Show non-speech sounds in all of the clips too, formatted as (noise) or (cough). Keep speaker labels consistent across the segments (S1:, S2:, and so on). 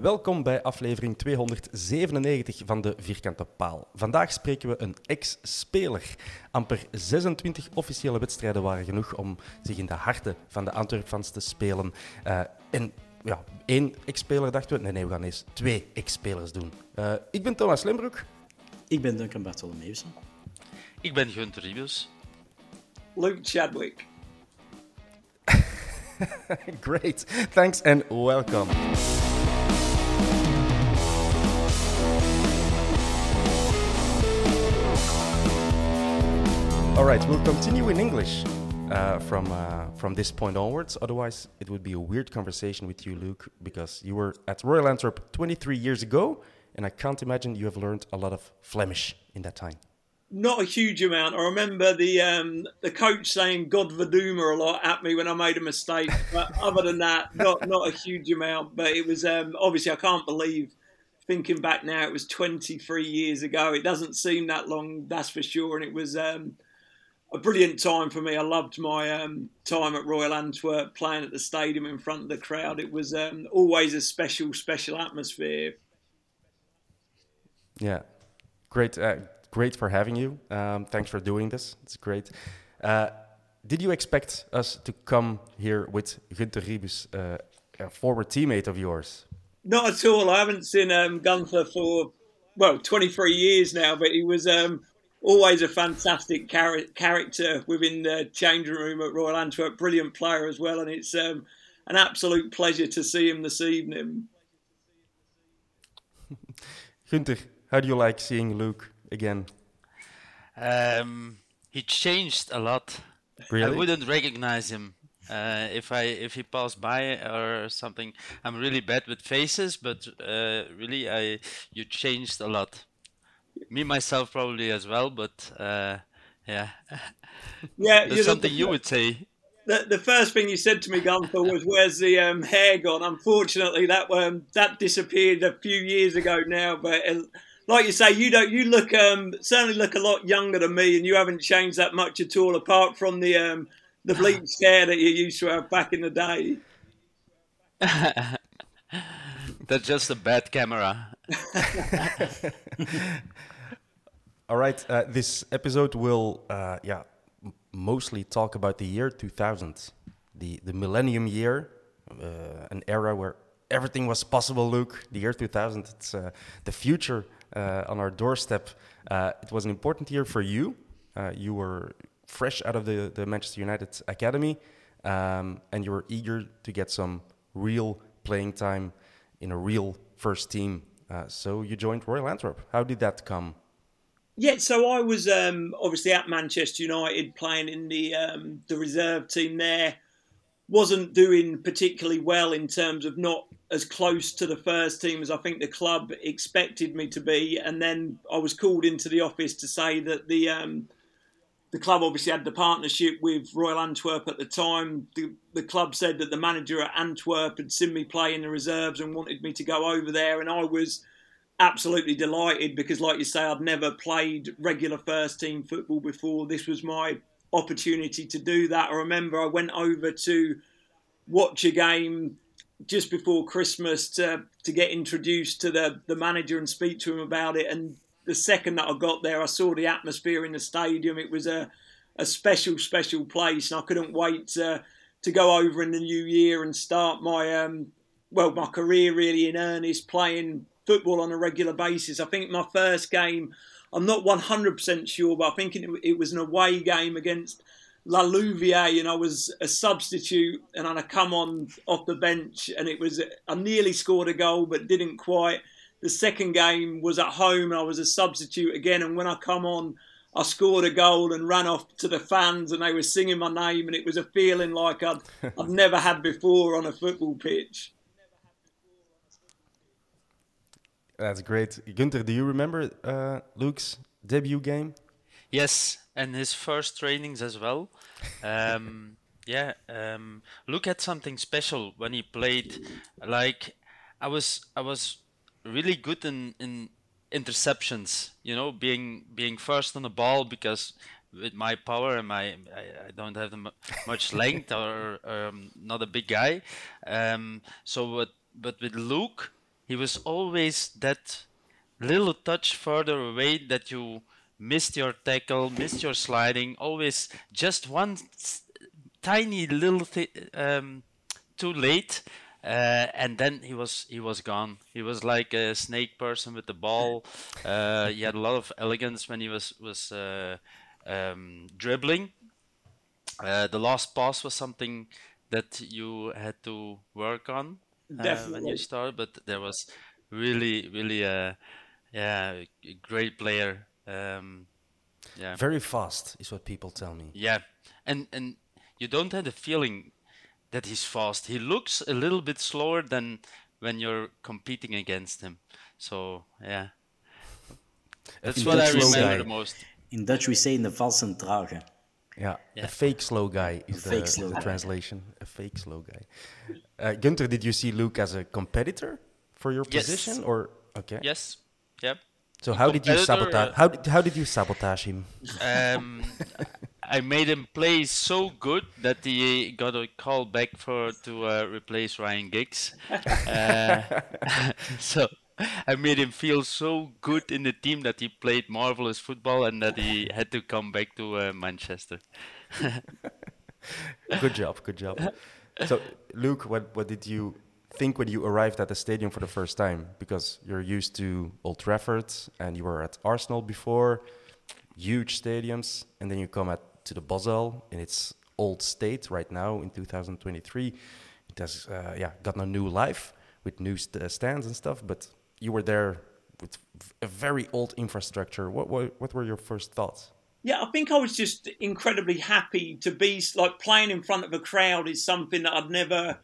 S1: Welkom bij aflevering 297 van de Vierkante Paal. Vandaag spreken we een ex-speler. Amper 26 officiële wedstrijden waren genoeg om zich in de harten van de Antwerpfans te spelen. Uh, en ja, één ex-speler dachten we, nee, nee, we gaan eens twee ex-spelers doen. Uh, ik ben Thomas Lembroek.
S2: Ik ben Duncan Bartolomeusen.
S3: Ik ben Gunther Ribius.
S4: Luke Chadwick. (laughs)
S1: Great, thanks and welcome. All right, we'll continue in English uh, from uh, from this point onwards. Otherwise, it would be a weird conversation with you, Luke, because you were at Royal Antwerp 23 years ago, and I can't imagine you have learned a lot of Flemish in that time.
S4: Not a huge amount. I remember the um, the coach saying "God Verdoemer" a lot at me when I made a mistake. But (laughs) other than that, not not a huge amount. But it was um, obviously I can't believe thinking back now it was 23 years ago. It doesn't seem that long, that's for sure. And it was um, a brilliant time for me. I loved my um, time at Royal Antwerp, playing at the stadium in front of the crowd. It was um, always a special, special atmosphere.
S1: Yeah, great, uh, great for having you. Um, thanks for doing this. It's great. Uh, did you expect us to come here with Gunter Ribus, uh, a former teammate of yours?
S4: Not at all. I haven't seen um, Gunter for well 23 years now, but he was um, always a fantastic char- character within the changing room at Royal Antwerp. Brilliant player as well, and it's um, an absolute pleasure to see him this evening. (laughs)
S1: Gunter, how do you like seeing Luke again?
S3: Um, he changed a lot.
S1: Really?
S3: I wouldn't recognize him uh, if I if he passed by or something. I'm really bad with faces, but uh, really, I you changed a lot me myself probably as well, but uh, yeah, (laughs)
S4: yeah,
S3: that's something the, you would say.
S4: The, the first thing you said to me, Gunter, was (laughs) "Where's the um, hair gone?" Unfortunately, that um, that disappeared a few years ago now. But uh, like you say, you don't. You look um, certainly look a lot younger than me, and you haven't changed that much at all, apart from the um, the bleached (laughs) hair that you used to have back in the day.
S3: That's just a bad camera.
S1: All right, uh, this episode will, uh, yeah, mostly talk about the year 2000, the the millennium year, uh, an era where everything was possible. Luke, the year 2000, it's uh, the future uh, on our doorstep. Uh, it was an important year for you. you were fresh out of the, the Manchester United academy, um, and you were eager to get some real playing time in a real first team. so you joined Royal Antwerp. How did that come?
S4: Yeah, so I was um, obviously at Manchester United playing in the um, the reserve team there. Wasn't doing particularly well in terms of not as close to the first team as I think the club expected me to be. And then I was called into the office to say that the um, the club obviously had the partnership with Royal Antwerp at the time. The, the club said that the manager at Antwerp had seen me play in the reserves and wanted me to go over there, and I was absolutely delighted because, like you say, I'd never played regular first team football before. This was my opportunity to do that. I remember I went over to watch a game just before Christmas to to get introduced to the the manager and speak to him about it. And the second that I got there, I saw the atmosphere in the stadium. It was a a special special place, and I couldn't wait to to go over in the new year and start my um well my career really in earnest playing football on a regular basis. I think my first game, I'm not 100% sure, but I think it, it was an away game against La Louvière, and I was a substitute, and I come on off the bench, and it was I nearly scored a goal, but didn't quite. The second game was at home, and I was a substitute again, and when I come on, I scored a goal and ran off to the fans, and they were singing my name, and it was a feeling like I'd (laughs) I've never had before on a football pitch.
S1: That's great. Gunter, do you remember uh, Luke's debut game?
S3: Yes, and his first trainings as well. (laughs) Um, yeah, um, look at something special when he played. Like I was, I was really good in in interceptions. You know, being being first on the ball because with my power and my I, I don't have much (laughs) length or um, not a big guy. Um, so, but but with Luke, he was always that little touch further away that you missed your tackle, missed your sliding, always just one tiny little um, too late. Uh, and then he was he was gone. He was like a snake person with the ball. (laughs) Uh, he had a lot of elegance when he was was uh, um, dribbling. Uh, the last pass was something that you had to work on uh, when you started, but there was really really a yeah a great player um,
S1: yeah. Very fast is what people tell me.
S3: Yeah, and and you don't have the feeling that he's fast. He looks a little bit slower than when you're competing against him. So yeah, that's in what Dutch I remember the most.
S2: In Dutch, we say in the valse trage.
S1: Yeah, yeah, a fake slow guy is the, slow the translation. A fake slow guy. Uh, Gunter, did you see Luke as a competitor for your position,
S3: yes.
S1: or okay?
S3: Yes. Yep.
S1: So how did you sabotage? Uh, how did, how did you sabotage him? Um,
S3: I made him play so good that he got a call back for to uh, replace Ryan Giggs. Uh, (laughs) so I made him feel so good in the team that he played marvelous football and that he had to come back to uh, Manchester. (laughs)
S1: good job, good job. So Luke, what what did you think when you arrived at the stadium for the first time? Because you're used to Old Trafford and you were at Arsenal before, huge stadiums, and then you come at, to the Bosuil in its old state right now in 2023. It has uh, yeah gotten a new life with new st- uh, stands and stuff, but you were there with a very old infrastructure. What, what what were your first thoughts?
S4: Yeah, I think I was just incredibly happy to be like playing in front of a crowd is something that I'd never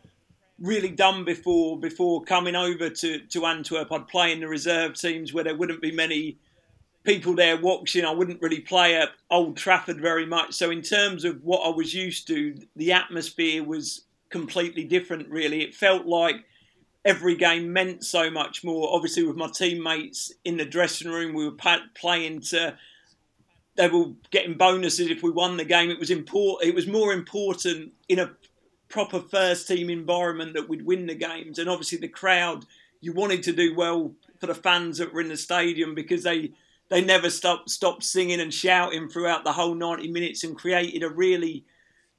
S4: really done before before coming over to, to Antwerp. I'd play in the reserve teams where there wouldn't be many people there watching. I wouldn't really play at Old Trafford very much. So in terms of what I was used to, the atmosphere was completely different. Really, it felt like every game meant so much more. Obviously, with my teammates in the dressing room, we were playing to. They were getting bonuses if we won the game. It was important. It was more important in a proper first team environment that we'd win the games. And obviously, the crowd, you wanted to do well for the fans that were in the stadium because they they never stopped stopped singing and shouting throughout the whole 90 minutes and created a really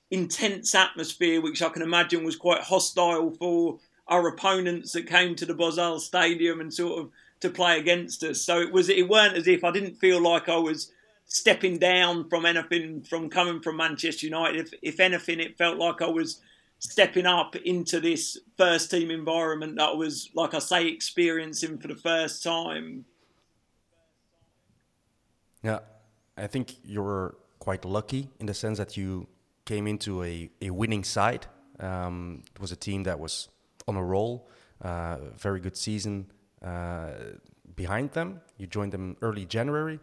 S4: intense atmosphere, which I can imagine was quite hostile for our opponents that came to the Bosuil Stadium and sort of to play against us. So it was it weren't as if I didn't feel like I was stepping down from anything from coming from Manchester United. If, if anything, it felt like I was stepping up into this first team environment that I was, like I say, experiencing for the first time.
S1: Yeah, I think you were quite lucky in the sense that you came into a, a winning side. Um, it was a team that was on a roll, uh, very good season uh, behind them. You joined them early January.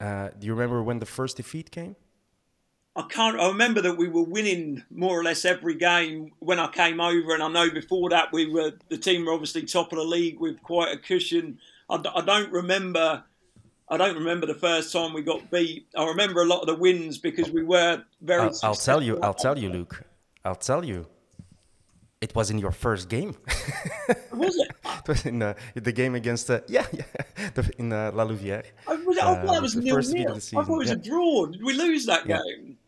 S1: Uh, do you remember when the first defeat came?
S4: I can't. I remember that we were winning more or less every game when I came over, and I know before that we were the team were obviously top of the league with quite a cushion. I, I don't remember. I don't remember the first time we got beat. I remember a lot of the wins because we were very.
S1: I'll, I'll tell you. I'll tell you, Luke. I'll tell you. It was in your first game. (laughs)
S4: was it?
S1: it was in uh, the game against uh, yeah, yeah (laughs) the, in uh, La Louvière.
S4: I, was, I thought it was nil nil. I thought it was
S1: season,
S4: a draw. Did we lose that
S1: Yeah.
S4: game?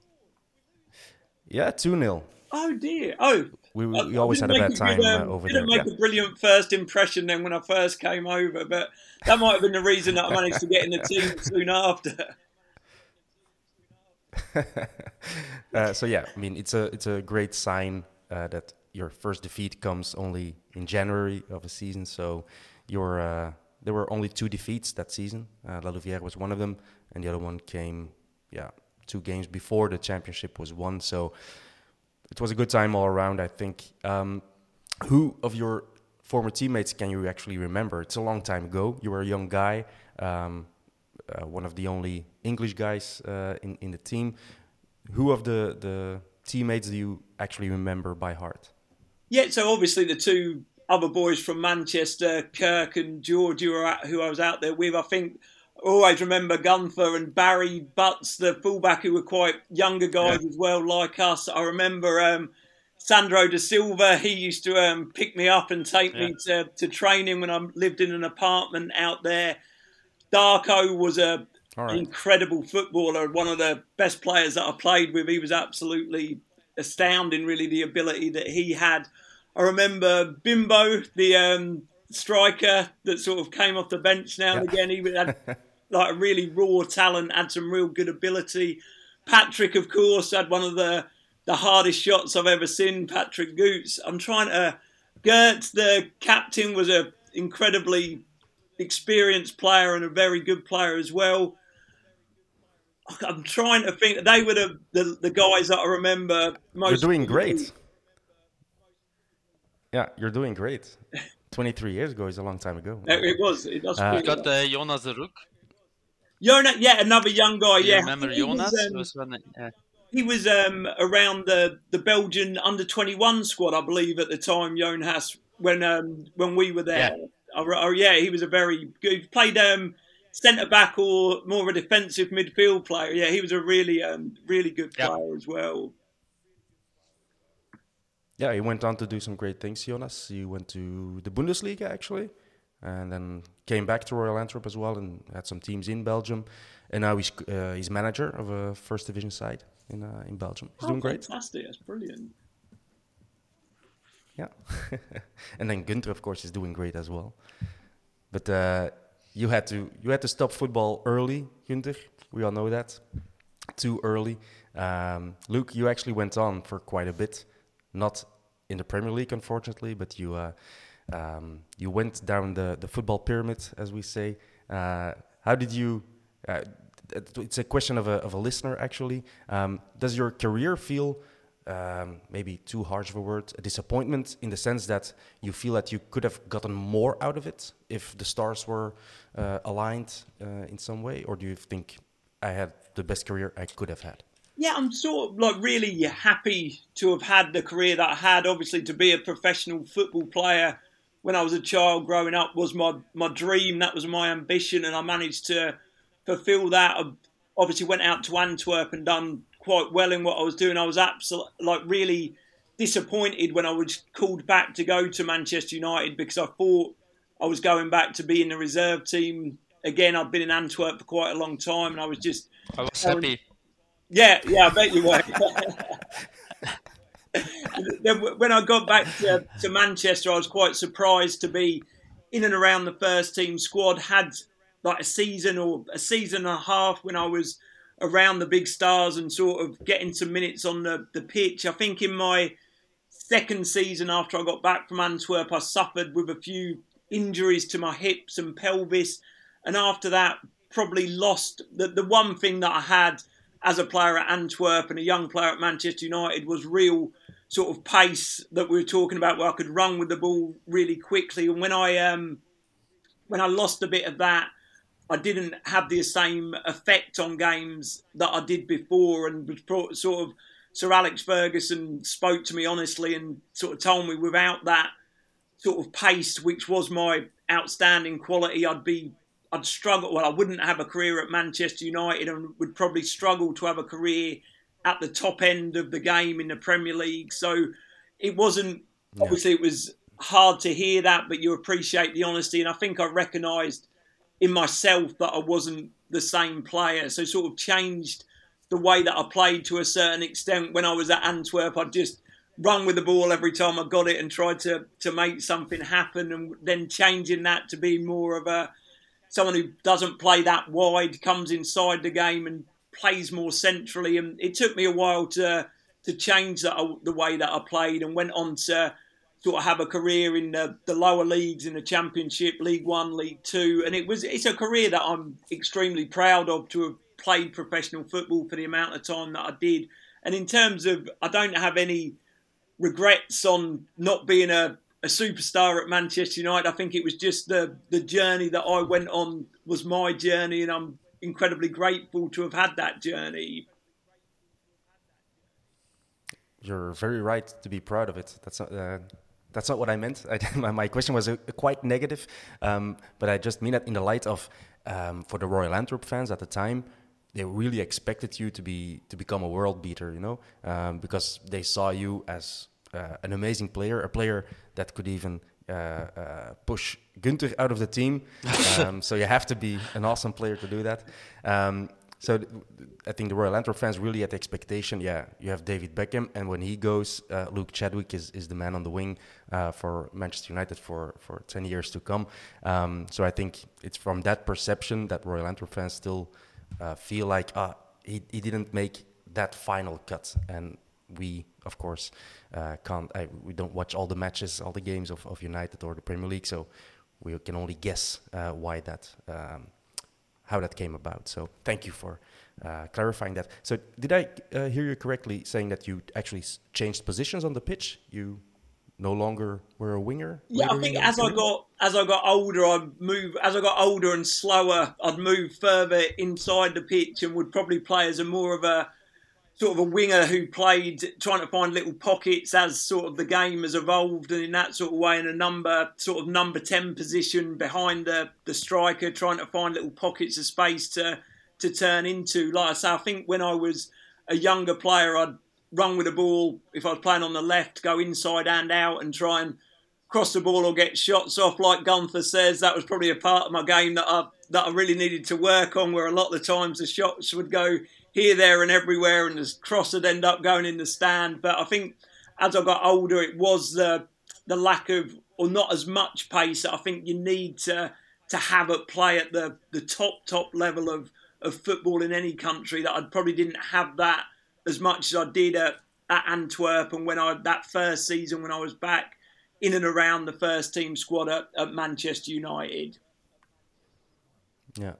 S1: Yeah, two 0
S4: Oh dear. Oh,
S1: We,
S4: I-
S1: we always had a bad time
S4: good,
S1: uh,
S4: um,
S1: over there.
S4: Didn't make
S1: yeah.
S4: a brilliant first impression then when I first came over, but that might have been the reason that I managed to get in the team (laughs) soon after.
S1: Uh, so yeah, I mean it's a it's a great sign uh, that your first defeat comes only in January of a season. So your uh, there were only two defeats that season. Uh, La Louvière was one of them, and the other one came yeah two games before the championship was won. So it was a good time all around. I think. Um, who of your former teammates can you actually remember? It's a long time ago. You were a young guy, um, uh, one of the only English guys uh, in in the team. Who of the the teammates do you actually remember by heart?
S4: Yeah, so obviously the two other boys from Manchester, Kirk and George, who, were out, who I was out there with, I think always remember Gunter and Barry Butts, the fullback, who were quite younger guys as well, like us. I remember um, Sandro da Silva. He used to um, pick me up and take me to, to training when I lived in an apartment out there. Darko was a
S1: right.
S4: incredible footballer, one of the best players that I played with. He was absolutely astounding, really, the ability that he had. I remember Bimbo, the um, striker that sort of came off the bench now and
S1: Yeah.
S4: again. He had (laughs) like a really raw talent, had some real good ability. Patrick, of course, had one of the the hardest shots I've ever seen. Patrick Goots. I'm trying to. Gert, the captain, was a incredibly experienced player and a very good player as well. I'm trying to think. They were the, the, the guys that I remember most.
S1: You're doing great. Yeah, you're doing great. (laughs) 23 years ago is a long time ago.
S4: It it was. It does
S1: Uh,
S3: You got uh, Jonas De Roeck.
S4: Jonas, yeah, another young guy.
S3: You
S4: Yeah,
S3: remember
S4: He was,
S3: Jonas?
S4: um,
S3: was when, yeah.
S4: he was um, around the, the Belgian under twenty one squad, I believe, at the time. Jonas, when um, when we were there. Oh, right, oh, yeah, he was a very good. Played um, centre back or more of a defensive midfield player. Yeah, he was a really um, really good
S3: Yeah.
S4: player as well.
S1: Yeah, he went on to do some great things, Jonas. He went to the Bundesliga actually, and then came back to Royal Antwerp as well, and had some teams in Belgium. And now he's uh, he's manager of a first division side in uh, in Belgium. He's doing
S4: Oh,
S1: great.
S4: Fantastic. That's brilliant.
S1: Yeah, (laughs) and then Gunter, of course, is doing great as well. But uh, you had to you had to stop football early, Gunter. We all know that. Too early. Um, Luke, you actually went on for quite a bit, not in the Premier League, unfortunately, but you uh, um, you went down the the football pyramid, as we say. Uh, how did you? Uh, it's a question of a of a listener actually. Um, does your career feel um, maybe too harsh of a word, a disappointment in the sense that you feel that you could have gotten more out of it if the stars were uh, aligned uh, in some way, or do you think I had the best career I could have had?
S4: Yeah, I'm sort of like really happy to have had the career that I had. Obviously, to be a professional football player when I was a child growing up was my, my dream. That was my ambition, and I managed to fulfill that. I obviously went out to Antwerp and done quite well in what I was doing. I was absolutely like really disappointed when I was called back to go to Manchester United because I thought I was going back to be in the reserve team again. I'd been in Antwerp for quite a long time, and I was just
S3: I was
S4: Um,
S3: happy.
S4: yeah, yeah, I bet you were. (laughs) then when I got back to, to Manchester, I was quite surprised to be in and around the first team squad. Had like a season or a season and a half when I was around the big stars and sort of getting some minutes on the, the pitch. I think in my second season after I got back from Antwerp, I suffered with a few injuries to my hips and pelvis. And after that, probably lost the, the one thing that I had as a player at Antwerp and a young player at Manchester United was real sort of pace that we were talking about where I could run with the ball really quickly. And when I um when I lost a bit of that, I didn't have the same effect on games that I did before, and was sort of Sir Alex Ferguson spoke to me honestly and sort of told me without that sort of pace, which was my outstanding quality, I'd be I'd struggle. Well, I wouldn't have a career at Manchester United, and would probably struggle to have a career at the top end of the game in the Premier League. So it wasn't obviously it was hard to hear that, but you appreciate the honesty, and I think I recognised in myself that I wasn't the same player. So sort of changed the way that I played to a certain extent. When I was at Antwerp, I'd just run with the ball every time I got it and tried to to make something happen, and then changing that to be more of a someone who doesn't play that wide, comes inside the game and plays more centrally. And it took me a while to to change that, the way that I played, and went on to sort of have a career in the, the lower leagues in the Championship, League One, League Two, and it was it's a career that I'm extremely proud of to have played professional football for the amount of time that I did. And in terms of, I don't have any regrets on not being a, a superstar at Manchester United. I think it was just the the journey that I went on was my journey, and I'm incredibly grateful to have had that journey.
S1: You're very right to be proud of it. That's uh, that's not what I meant. (laughs) I, my question was a, a quite negative, um, but I just mean that in the light of um, for the Royal Antwerp fans at the time they really expected you to be to become a world beater, you know, um, because they saw you as uh, an amazing player, a player that could even uh, uh, push Gunter out of the team. (laughs) um, so you have to be an awesome player to do that. Um, so I think the Royal Antwerp fans really had expectation. Yeah, you have David Beckham, and when he goes, uh, Luke Chadwick is, is the man on the wing uh, for Manchester United for, for 10 years to come. Um, so I think it's from that perception that Royal Antwerp fans still uh, feel like uh, he, he didn't make that final cut. And we, of course, uh, can't, I, we don't watch all the matches, all the games of, of United or the Premier League. So we can only guess uh, why that, um, how that came about. So thank you for uh, clarifying that. So did I uh, hear you correctly saying that you actually changed positions on the pitch? You no longer were a winger?
S4: Yeah, I think as I got as I got older, I'd move as I got older and slower. I'd move further inside the pitch and would probably play as a more of a sort of a winger who played trying to find little pockets as sort of the game has evolved and in that sort of way in a number sort of number 10 position behind the, the striker trying to find little pockets of space to to turn into like I say I think when I was a younger player I'd run with the ball if I was playing on the left, go inside and out and try and cross the ball or get shots off. Like Gunter says, that was probably a part of my game that I that I really needed to work on. Where a lot of the times the shots would go here, there, and everywhere, and the cross would end up going in the stand. But I think as I got older, it was the the lack of or not as much pace that I think you need to to have at play at the the top top level of of football in any country. That I probably didn't have that as much as I did at, at Antwerp and when I that first season when I was back in and around the first team squad at, at Manchester United.
S1: Yeah.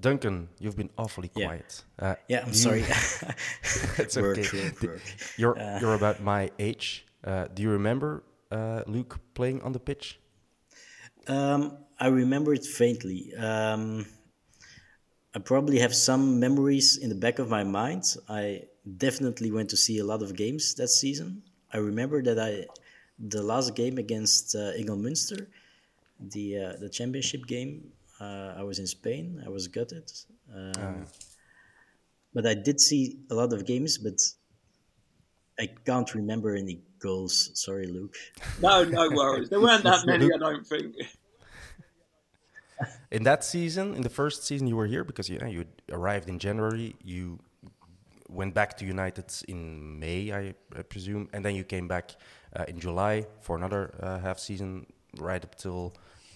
S1: Duncan, you've been awfully quiet.
S2: Yeah, uh, yeah I'm you, sorry. (laughs)
S1: it's okay. Work, work. You're uh, you're about my age. Uh, do you remember uh, Luke playing on the pitch?
S2: Um, I remember it faintly. Um, I probably have some memories in the back of my mind. I definitely went to see a lot of games that season. I remember that I, the last game against uh, Münster, the uh, the championship game, uh, I was in Spain. I was gutted, um, oh. but I did see a lot of games. But I can't remember any goals. Sorry, Luke.
S4: No, no worries. There weren't that many. I don't think. (laughs)
S1: in that season, in the first season you were here, because you know, you arrived in January, you went back to United in May, I, I presume, and then you came back uh, in July for another uh, half season, right up till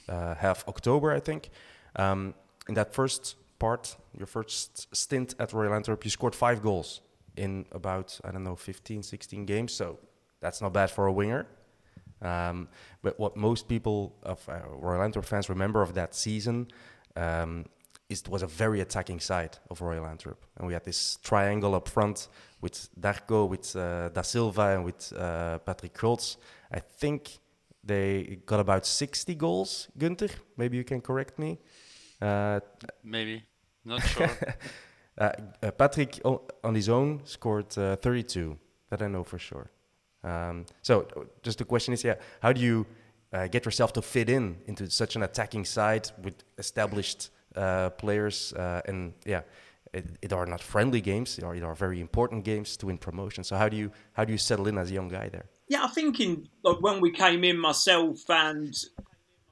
S1: uh, half October, I think. Um, in that first part, your first stint at Royal Antwerp, you scored five goals in about, I don't know, 15, 16 games. So that's not bad for a winger. Um, but what most people of uh, Royal Antwerp fans remember of that season um, it was a very attacking side of Royal Antwerp. And we had this triangle up front with Darko, with uh, Da Silva, and with uh, Patrick Goots. I think they got about 60 goals, Gunter. Maybe you can correct me. Uh,
S3: Maybe. Not sure. (laughs)
S1: uh, uh, Patrick on his own scored uh, 32. That I know for sure. Um, so just the question is, yeah, how do you uh, get yourself to fit in into such an attacking side with established uh, players? Uh, and yeah, it, it are not friendly games, or it are very important games to win promotion. So how do you how do you settle in as a young guy there?
S4: Yeah, I think in like when we came in, myself and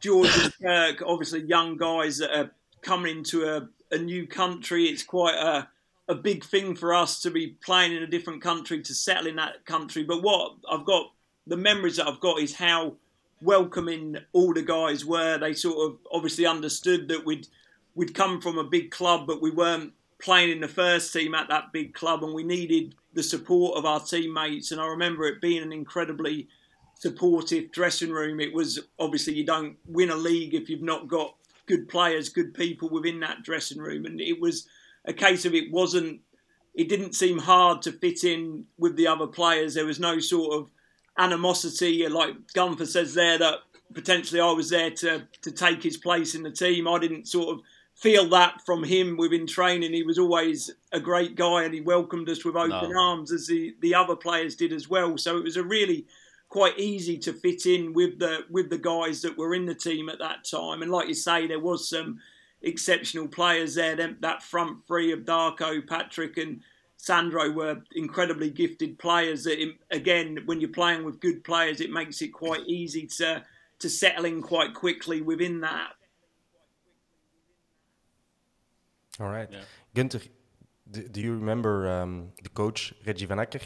S4: George and Kirk, obviously young guys that are coming into a, a new country, it's quite a a big thing for us to be playing in a different country to settle in that country. But what I've got, the memories that I've got is how welcoming all the guys were. They sort of obviously understood that we'd we'd come from a big club, but we weren't playing in the first team at that big club, and we needed the support of our teammates. And I remember it being an incredibly supportive dressing room. It was obviously you don't win a league if you've not got good players, good people within that dressing room, and it was a case of it wasn't. It didn't seem hard to fit in with the other players. There was no sort of animosity, like Gunter says there, that potentially I was there to to take his place in the team. I didn't sort of feel that from him within training. He was always a great guy and he welcomed us with open
S3: No.
S4: arms as the, the other players did as well. So it was a really quite easy to fit in with the with the guys that were in the team at that time. And like you say, there was some exceptional players there. Them, that front three of Darko, Patrick, and Sandro were incredibly gifted players. That again, when you're playing with good players, it makes it quite easy to to settle in quite quickly within that.
S1: All right. Gunter, do, do you remember um, the coach, Regi Van Acker?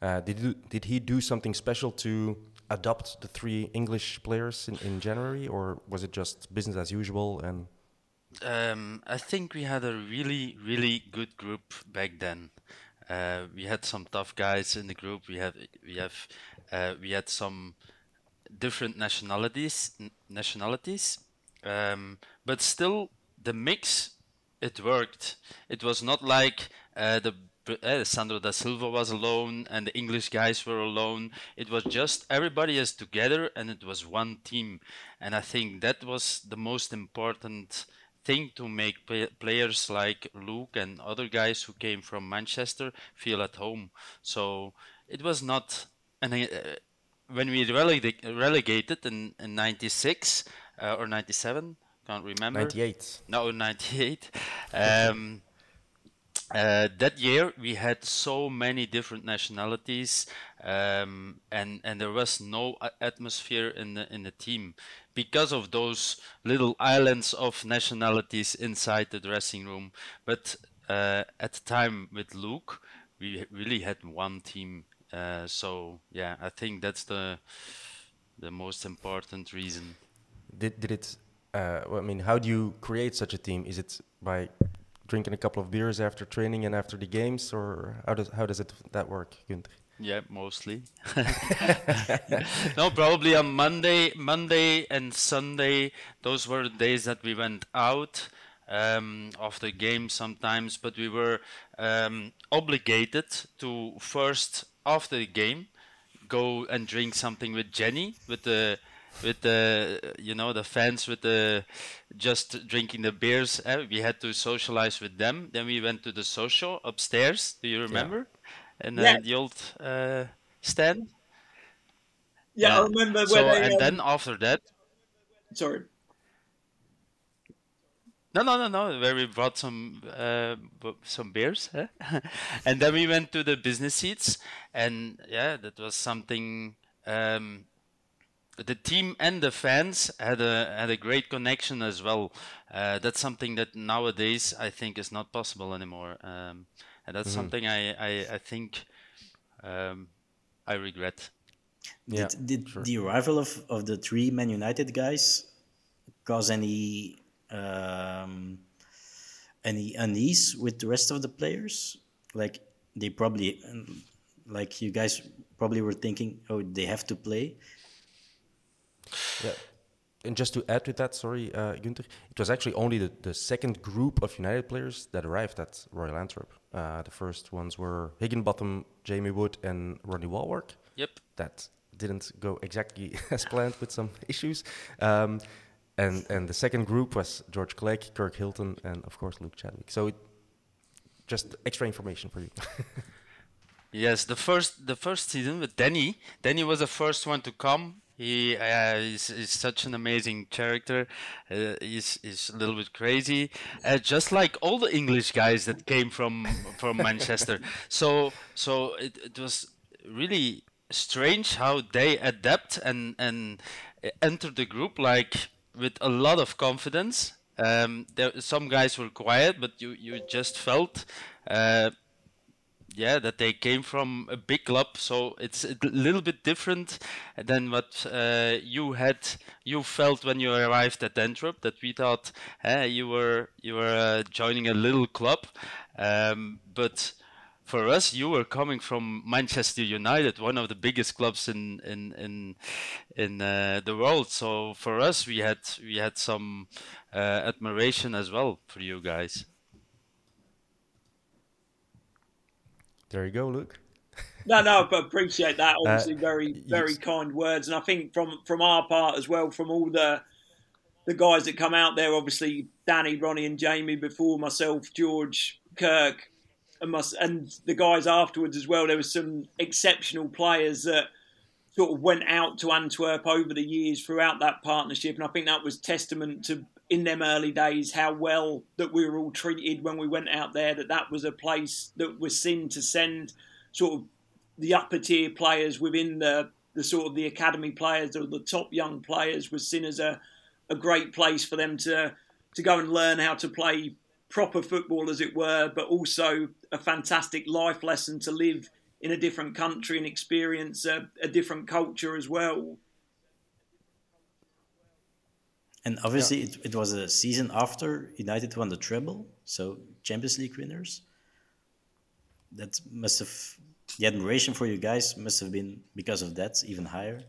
S1: Uh, did, he, did he do something special to adopt the three English players in, in January, or was it just business as usual? And
S3: Um, I think we had a really, really good group back then. Uh, we had some tough guys in the group. We have, we have, uh, we had some different nationalities, nationalities, um, but still the mix. It worked. It was not like uh, the uh, Sandro da Silva was alone and the English guys were alone. It was just everybody is together and it was one team. And I think that was the most important thing to make play- players like Luke and other guys who came from Manchester feel at home. So it was not uh, when we releg- relegated in, in 96 uh, or 97 can't remember.
S1: 98.
S3: no 98 um, uh, that year we had so many different nationalities um, and and there was no atmosphere in the in the team. Because of those little islands of nationalities inside the dressing room. But uh, at the time with Luke we really had one team. Uh, so yeah I think that's the the most important reason.
S1: Did, did it, uh, well, I mean, how do you create such a team? Is it by drinking a couple of beers after training and after the games, or how does, how does it that work, Gunter?
S3: Yeah, mostly. (laughs) no, probably on Monday, Monday and Sunday. Those were the days that we went out um, after the game sometimes, but we were um, obligated to first after the game go and drink something with Jenny with the with the you know the fans with the just drinking the beers eh? we had to socialize with them then we went to the social upstairs do you remember and uh,
S4: Yeah.
S3: the old uh, stand
S4: Yeah, I remember
S3: so and
S4: um,
S3: then after that
S4: sorry.
S3: No, no, no, no. Where we brought some uh, some beers, eh? (laughs) and then we went to the business seats, and yeah, that was something. Um, the team and the fans had a had a great connection as well. Uh, that's something that nowadays I think is not possible anymore, um, and that's something I I, I think um, I regret.
S1: Yeah,
S2: did did the arrival of, of the three Man United guys cause any um, any unease with the rest of the players? Like they probably, like you guys probably were thinking, oh, they have to play.
S1: Yeah. And just to add to that, sorry, uh, Gunter, it was actually only the, the second group of United players that arrived at Royal Antwerp. Uh, the first ones were Higginbotham, Jamie Wood, and Ronnie Wallwork.
S3: Yep.
S1: That didn't go exactly (laughs) as planned with some (laughs) issues. Um, and and the second group was George Clegg, Kirk Hilton, and of course Luke Chadwick. So it, just extra information for you. (laughs)
S3: yes, the first the first season with Danny. Danny was the first one to come. He uh, is, is such an amazing character. Uh, he's, he's a little bit crazy, uh, just like all the English guys that came from from Manchester. (laughs) So so it, it was really strange how they adapt and and enter the group like with a lot of confidence. Um, there, some guys were quiet, but you you just felt. Uh, yeah, that they came from a big club, so it's a little bit different than what uh, you had, you felt when you arrived at Antwerp. That we thought hey, you were you were uh, joining a little club, um, but for us, you were coming from Manchester United, one of the biggest clubs in in in in uh, the world. So for us, we had we had some uh, admiration as well for you guys.
S1: There you go, Luke.
S4: no, no, but appreciate that. Uh, Obviously, uh, very, very yes. kind words, and I think from from our part as well, from all the the guys that come out there, obviously Danny, Ronnie, and Jamie before myself, George, Kirk, and my, and the guys afterwards as well. There were some exceptional players that sort of went out to Antwerp over the years throughout that partnership, and I think that was testament to in them early days how well that we were all treated when we went out there. That that was a place that was seen to send sort of the upper tier players within the the sort of the academy players or the top young players was seen as a a great place for them to to go and learn how to play proper football, as it were, but also a fantastic life lesson to live in a different country and experience a, a different culture as well.
S2: And obviously, yeah. it, it was a season after United won the treble, so Champions League winners. That must have the admiration for you guys must have been because of that even higher.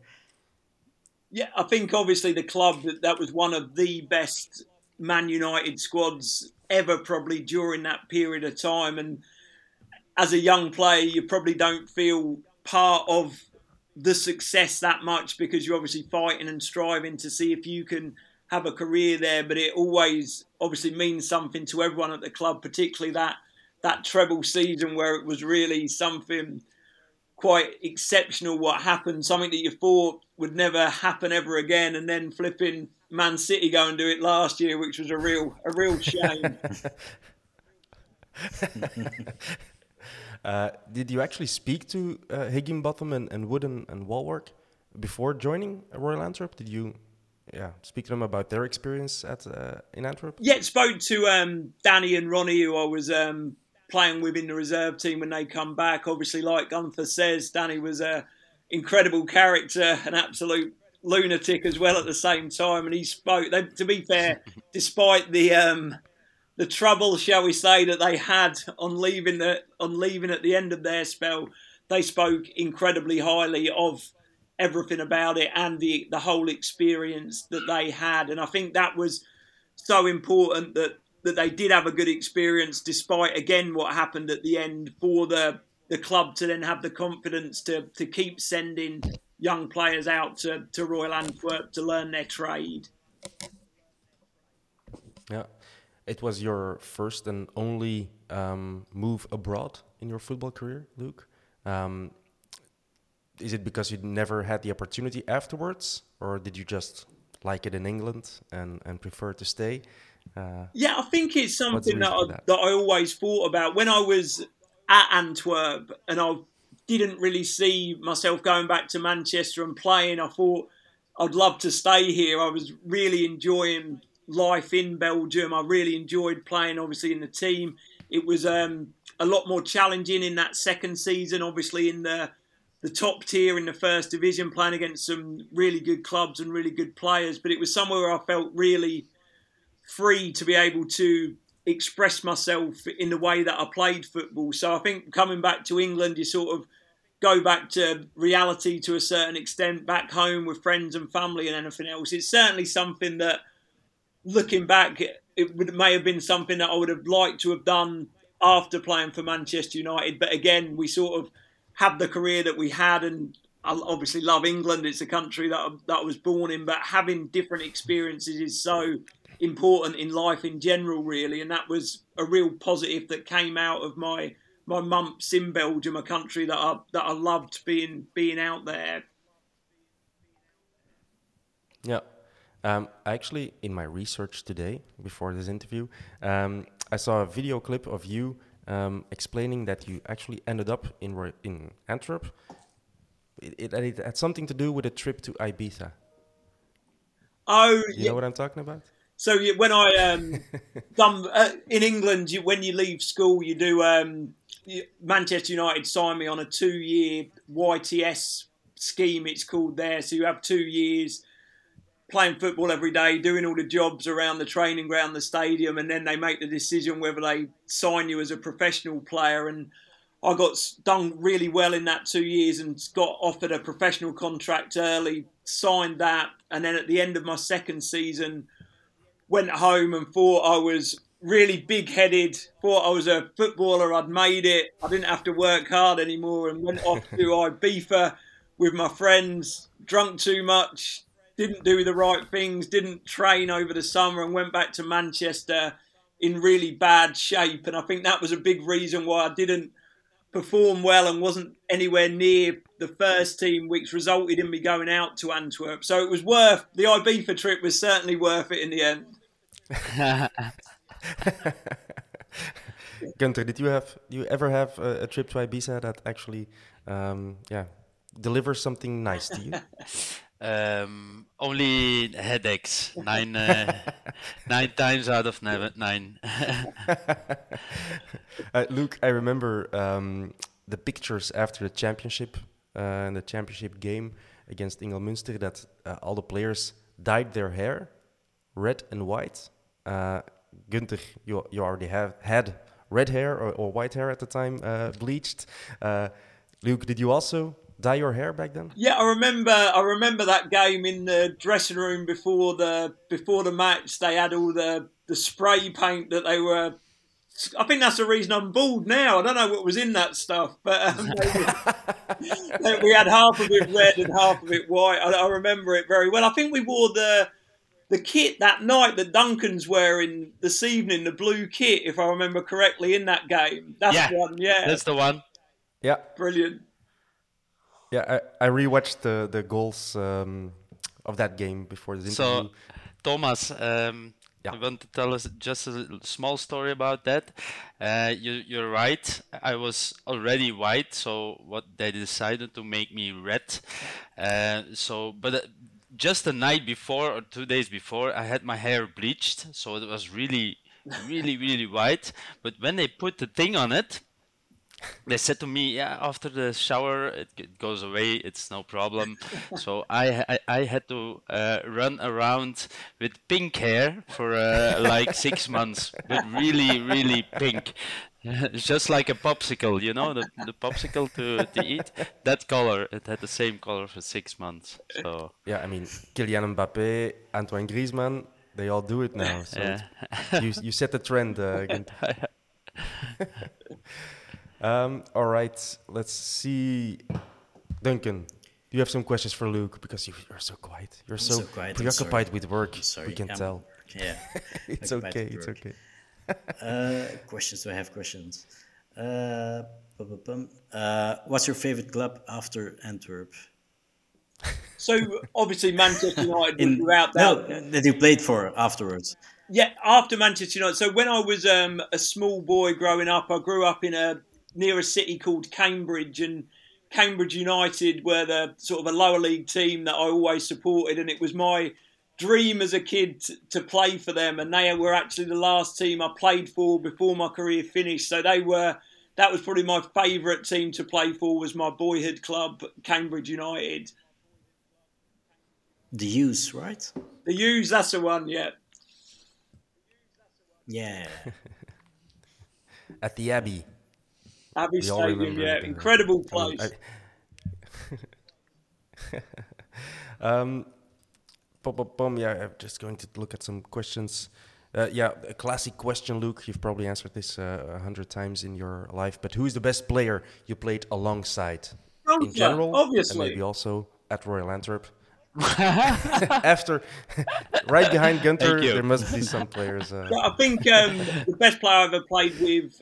S4: Yeah, I think obviously the club that that was one of the best Man United squads ever, probably during that period of time. And as a young player, you probably don't feel part of the success that much because you're obviously fighting and striving to see if you can have a career there, but it always obviously means something to everyone at the club, particularly that that treble season where it was really something quite exceptional what happened, something that you thought would never happen ever again, and then flipping Man City go and do it last year, which was a real a real (laughs) shame.
S1: uh, did you actually speak to uh, Higginbotham and, and Wooden and Wallwork before joining Royal Antwerp? Did you yeah, speak to them about their experience at uh, in Antwerp.
S4: Yeah, spoke to um, Danny and Ronnie, who I was um, playing with in the reserve team when they come back. Obviously, like Gunter says, Danny was a incredible character, an absolute lunatic as well at the same time. And he spoke. They, to be fair, (laughs) despite the um, the trouble, shall we say, that they had on leaving the on leaving at the end of their spell, they spoke incredibly highly of everything about it and the the whole experience that they had. And I think that was so important that that they did have a good experience despite again what happened at the end for the the club to then have the confidence to to keep sending young players out to, to Royal Antwerp to learn their trade.
S1: Yeah, it was your first and only um, move abroad in your football career, Luke. Um, is it because you never had the opportunity afterwards, or did you just like it in England and, and prefer to stay?
S4: Uh, yeah, I think it's something that I, that? that I always thought about when I was at Antwerp and I didn't really see myself going back to Manchester and playing. I thought I'd love to stay here. I was really enjoying life in Belgium. I really enjoyed playing, obviously, in the team. It was um, a lot more challenging in that second season, obviously, in the the top tier in the first division, playing against some really good clubs and really good players. But it was somewhere where I felt really free to be able to express myself in the way that I played football. So I think coming back to England, you sort of go back to reality to a certain extent, back home with friends and family and anything else. It's certainly something that, looking back, it would, may have been something that I would have liked to have done after playing for Manchester United. But again, we sort of had the career that we had, and I obviously love England. It's a country that I, that I was born in, but having different experiences is so important in life in general, really. And that was a real positive that came out of my my months in Belgium, a country that I that I loved being being out there.
S1: Yeah. Um, actually, in my research today, before this interview, um, I saw a video clip of you um, explaining that you actually ended up in in Antwerp. It, it, it, had something to do with a trip to Ibiza.
S4: Oh,
S1: you
S4: yeah.
S1: know what I'm talking about?
S4: So when I um, (laughs) done uh, in England, you, when you leave school, you do um, you, Manchester United sign me on a two-year YTS scheme. It's called there. So you have two years playing football every day, doing all the jobs around the training ground, the stadium, and then they make the decision whether they sign you as a professional player. And I got done really well in that two years and got offered a professional contract early, signed that, and then at the end of my second season went home and thought I was really big headed, thought I was a footballer, I'd made it, I didn't have to work hard anymore, and went off (laughs) to Ibiza with my friends, drunk too much, didn't do the right things, didn't train over the summer, and went back to Manchester in really bad shape. And I think that was a big reason why I didn't perform well and wasn't anywhere near the first team, which resulted in me going out to Antwerp. So it was worth the Ibiza trip was certainly worth it in the end. (laughs)
S1: Gunter, did you have you ever have a, a trip to Ibiza that actually, um, yeah, delivers something nice to you? (laughs)
S3: Um, only headaches. Nine, uh, (laughs) nine times out of nine. (laughs)
S1: uh, Luke, I remember um, the pictures after the championship uh, and the championship game against Ingelmunster that uh, all the players dyed their hair red and white. Uh, Gunter, you you already have had red hair or, or white hair at the time, uh, bleached. Uh, Luke, did you also dye your hair back then?
S4: Yeah, I remember. I remember that game in the dressing room before the before the match. They had all the the spray paint that they were. I think that's the reason I'm bald now. I don't know what was in that stuff, but um, (laughs) they, we had half of it red and half of it white. I, I, remember it very well. I think we wore the the kit that night that Duncan's wearing this evening, the blue kit, if I remember correctly, in that game. That's
S3: yeah,
S4: the one. Yeah,
S3: that's the one.
S1: Yeah,
S4: brilliant.
S1: Yeah, I, I rewatched the the goals um, of that game before the interview.
S3: So, Thomas, um, yeah. I want to tell us just a small story about that. Uh, you, you're right. I was already white, so what they decided to make me red. Uh, so, but uh, just the night before or two days before, I had my hair bleached, so it was really, really, really white. But when they put the thing on it, they said to me, "Yeah, after the shower, it, it goes away. It's no problem." (laughs) so I, I, I had to uh, run around with pink hair for uh, like six (laughs) months, but really, really pink, (laughs) just like a popsicle. You know, the the popsicle to to eat. That color, it had the same color for six months. So
S1: yeah, I mean, Kylian Mbappe, Antoine Griezmann, they all do it now. So yeah. you you set the trend. Uh, um, all right, let's see. Duncan, do you have some questions for Luke? Because you are so quiet. You're so,
S2: so quiet.
S1: preoccupied with work. We can
S2: I'm,
S1: tell.
S2: Yeah. (laughs)
S1: it's okay. It's okay. (laughs)
S2: uh, questions. Do I have questions? Uh, uh, what's your favorite club after Antwerp?
S4: So obviously Manchester (laughs) United In, throughout that.
S2: No, that you played for afterwards.
S4: Yeah, after Manchester United. So when I was um, a small boy growing up, I grew up in a near a city called Cambridge, and Cambridge United were the sort of a lower league team that I always supported, and it was my dream as a kid to, to play for them. And they were actually the last team I played for before my career finished. So they were that was probably my favourite team to play for was my boyhood club, Cambridge United.
S2: The U's, right?
S4: The U's, that's the one, yeah.
S2: Yeah. (laughs)
S1: At the Abbey.
S4: Abbey Stadium, yeah, incredible place.
S1: I, (laughs) um, bum, yeah, I'm just going to look at some questions. Uh, yeah, a classic question, Luke. You've probably answered this uh, a hundred times in your life, but who is the best player you played alongside? in general,
S4: obviously.
S1: and maybe also at Royal Antwerp. (laughs) After, (laughs) right behind Gunter, there must be some players. Uh...
S4: I think um, the best player I ever played with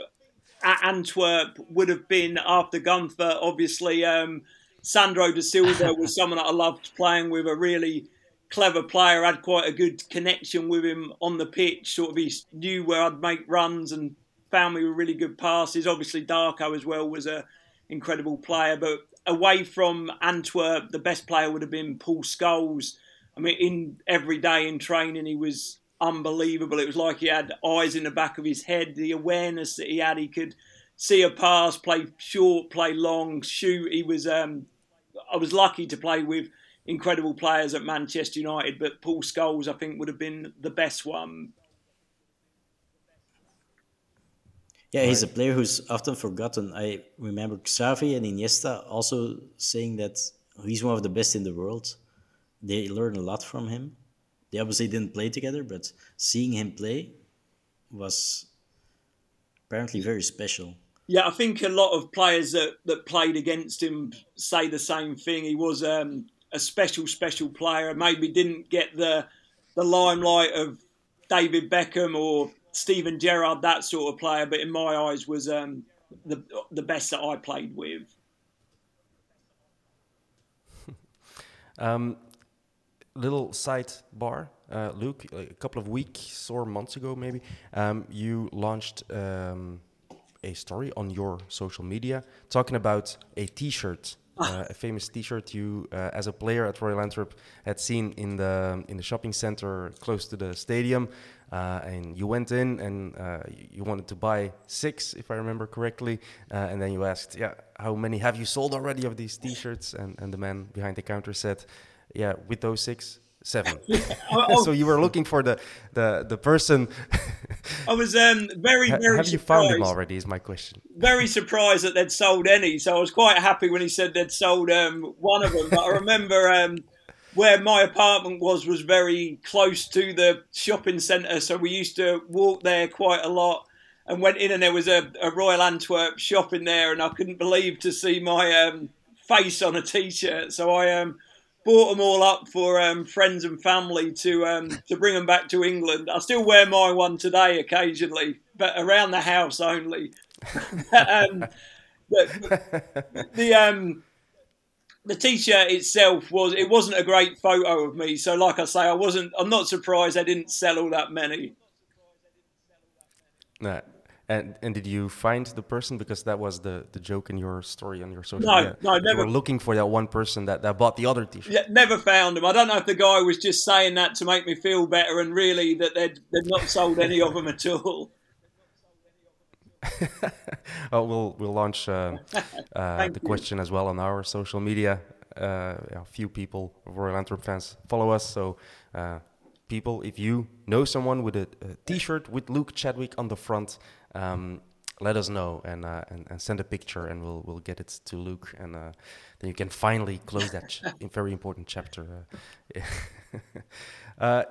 S4: at Antwerp would have been after Gunter. Obviously, um, Sandro da Silva was (laughs) someone that I loved playing with. A really clever player. I had quite a good connection with him on the pitch. Sort of he knew where I'd make runs and found me with really good passes. Obviously, Darko as well was a incredible player, but away from Antwerp, the best player would have been Paul Scholes. I mean, in every day in training, he was unbelievable. It was like he had eyes in the back of his head. The awareness that he had, he could see a pass, play short, play long, shoot. He was. Um, I was lucky to play with incredible players at Manchester United, but Paul Scholes, I think, would have been the best one.
S2: Yeah, he's a player who's often forgotten. I remember Xavi and Iniesta also saying that he's one of the best in the world. They learn a lot from him. They obviously didn't play together, but seeing him play was apparently very special.
S4: Yeah, I think a lot of players that, that played against him say the same thing. He was um, a special, special player. Maybe didn't get the the limelight of David Beckham or Steven Gerrard, that sort of player, but in my eyes was um, the the best that I played with. (laughs)
S1: um, little sidebar, uh, Luke. A couple of weeks or months ago, maybe um, you launched um, a story on your social media talking about a T-shirt (laughs) uh, a famous T-shirt you, uh, as a player at Royal Antwerp, had seen in the in the shopping center close to the stadium, uh, and you went in and uh, you wanted to buy six, if I remember correctly, uh, and then you asked, "Yeah, how many have you sold already of these T-shirts?" And and the man behind the counter said, "Yeah, with those six, seven. (laughs) (laughs) so you were looking for the the the person.
S4: I was um, very very.
S1: Have you found him already? Is my question.
S4: Very surprised that they'd sold any. So I was quite happy when he said they'd sold um, one of them. But I remember um, where my apartment was was very close to the shopping centre, so we used to walk there quite a lot. And went in, and there was a, a Royal Antwerp shop in there, and I couldn't believe to see my um, face on a T-shirt. So I um, bought them all up for um, friends and family to um, to bring them back to England. I still wear my one today occasionally, but around the house only. (laughs) um, the, the um the t-shirt itself was it wasn't a great photo of me. So, like I say, I wasn't. I'm not surprised I didn't sell all that many.
S1: No. And and did you find the person because that was the, the joke in your story on your social
S4: no,
S1: media?
S4: No, no, never.
S1: You were looking for that one person that, that bought the other T-shirt.
S4: Yeah, never found him. I don't know if the guy was just saying that to make me feel better, and really that they'd they'd not sold any of them at all. (laughs)
S1: oh, we'll we'll launch uh, (laughs) uh, the question as well on our social media. Uh, a few people, Royal Antwerp fans, follow us, so uh, people, if you know someone with a a T-shirt with Luke Chadwick on the front, um, let us know and, uh, and, and send a picture, and we'll we'll get it to Luke, and uh, then you can finally close that ch- (laughs) very important chapter. Uh, (laughs) uh,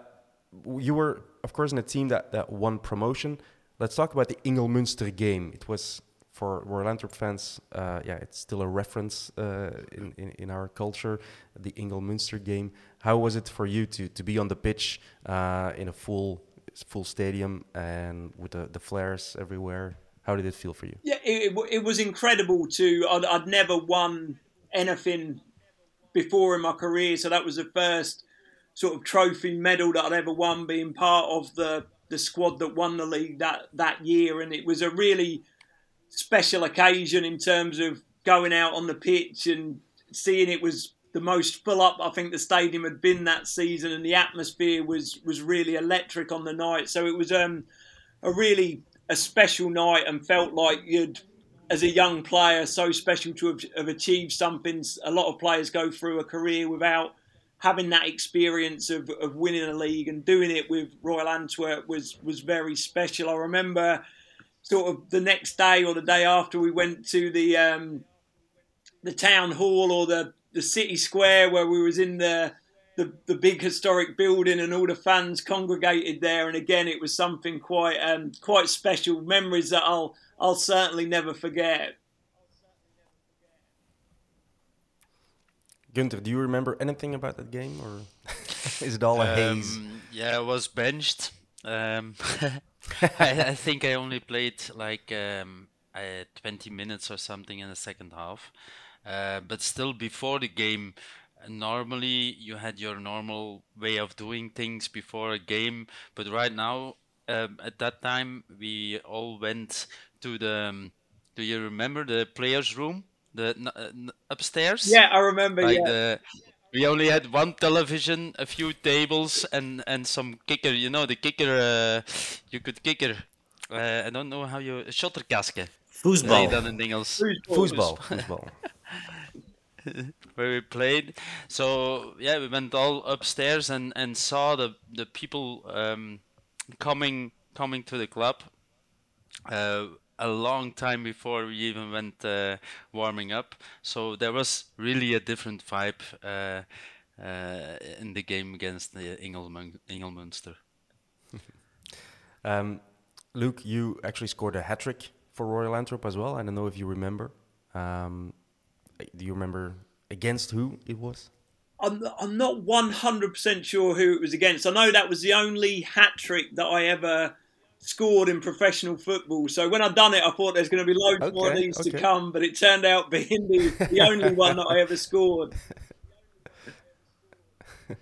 S1: you were, of course, in a team that that won promotion. Let's talk about the Ingelmunster game. It was for Royal Antwerp fans, uh, yeah, it's still a reference uh, in, in, in our culture, the Ingelmunster game. How was it for you to, to be on the pitch uh, in a full full stadium and with the, the flares everywhere? How did it feel for you?
S4: Yeah, it, it, was incredible to. I'd, I'd never won anything before in my career, so that was the first sort of trophy medal that I'd ever won, being part of the the squad that won the league that that year, and it was a really special occasion in terms of going out on the pitch and seeing it was the most full up I think the stadium had been that season, and the atmosphere was was really electric on the night. So it was um, a really a special night, and felt like you'd, as a young player, so special to have, have achieved something. A lot of players go through a career without having that experience of, of winning a league and doing it with Royal Antwerp was was very special. I remember sort of the next day or the day after we went to the um, the town hall or the, the city square where we was in the, the the big historic building and all the fans congregated there and again it was something quite um, quite special memories that I'll I'll certainly never forget.
S1: Gunter, do you remember anything about that game, or (laughs) is it all a haze?
S3: Um, yeah, I was benched. Um, (laughs) I, I think I only played like um, uh, 20 minutes or something in the second half. Uh, but still, before the game, normally you had your normal way of doing things before a game. But right now, um, at that time, we all went to the. Um, do you remember the players' room, the n- uh, n- upstairs?
S4: Yeah, I remember.
S3: Like
S4: yeah.
S3: the, we only had one television, a few tables, and and some kicker. You know the kicker. Uh, you could kicker. Uh, I don't know how you shotterkaske.
S2: Voetbal.
S3: Nee, dan in Engels.
S1: Foosball, foosball. (laughs)
S3: Where we played. So yeah, we went all upstairs and and saw the the people um, coming coming to the club. Uh, a long time before we even went uh, warming up, so there was really a different vibe uh, uh, in the game against the Engelmun- Engelmunster. (laughs)
S1: Um, Luke, you actually scored a hat trick for Royal Antwerp as well. I don't know if you remember. Um, do you remember against who it was?
S4: I'm, I'm not 100% sure who it was against. I know that was the only hat trick that I ever scored in professional football. So when I done it, I thought there's going to be loads more of these
S1: okay.
S4: to come, but it turned out being the, the only one that I ever scored. (laughs)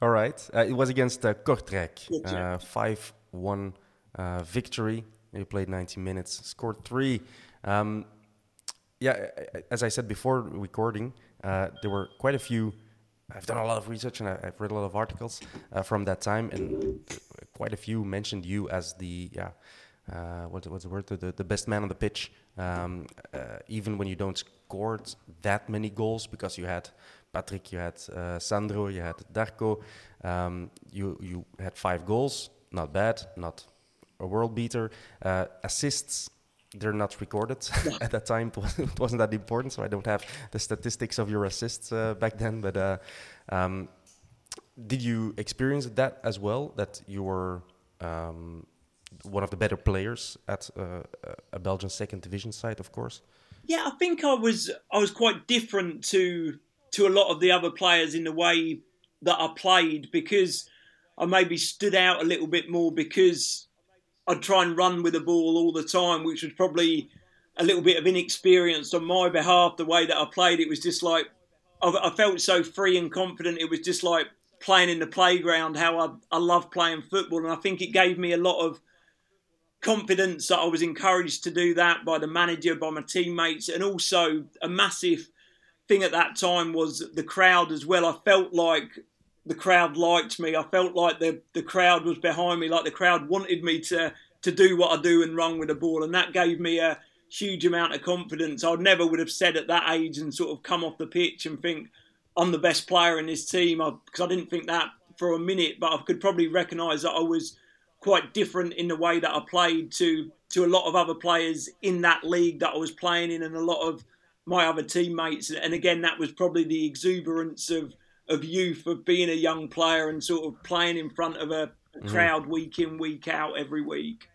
S1: All right. Uh, it was against uh, Kortrijk.
S4: Kortrijk.
S1: Uh, 5 1 uh, victory. He played 90 minutes, scored three. Um, yeah, as I said before recording, uh, there were quite a few. I've done a lot of research and I, I've read a lot of articles uh, from that time, and quite a few mentioned you as the yeah, uh, what, what's the word? The, the best man on the pitch. Um, uh, even when you don't score that many goals, because you had Patrick, you had uh, Sandro, you had Darko, um, you you had five goals, not bad, not a world beater. Uh, assists, they're not recorded (laughs) at that time. It, was, wasn't that important, so I don't have the statistics of your assists uh, back then. But uh, um, did you experience that as well? That you were um, one of the better players at uh, a Belgian second division side, of course.
S4: Yeah, I think I was I was quite different to to a lot of the other players in the way that I played because I maybe stood out a little bit more because I'd try and run with the ball all the time, which was probably a little bit of inexperience on my behalf. The way that I played, it was just like I, felt so free and confident. It was just like playing in the playground. How I I love playing football, and I think it gave me a lot of confidence that I was encouraged to do that by the manager, by my teammates, and also a massive thing at that time was the crowd as well. I felt like the crowd liked me. I felt like the the crowd was behind me, like the crowd wanted me to to do what I do and run with the ball, and that gave me a huge amount of confidence. I never would have said at that age and sort of come off the pitch and think I'm the best player in this team because I, didn't think that for a minute, but I could probably recognise that I was quite different in the way that I played to to a lot of other players in that league that I was playing in, and a lot of my other teammates. And again, that was probably the exuberance of of youth, of being a young player and sort of playing in front of a crowd week in, week out, every week.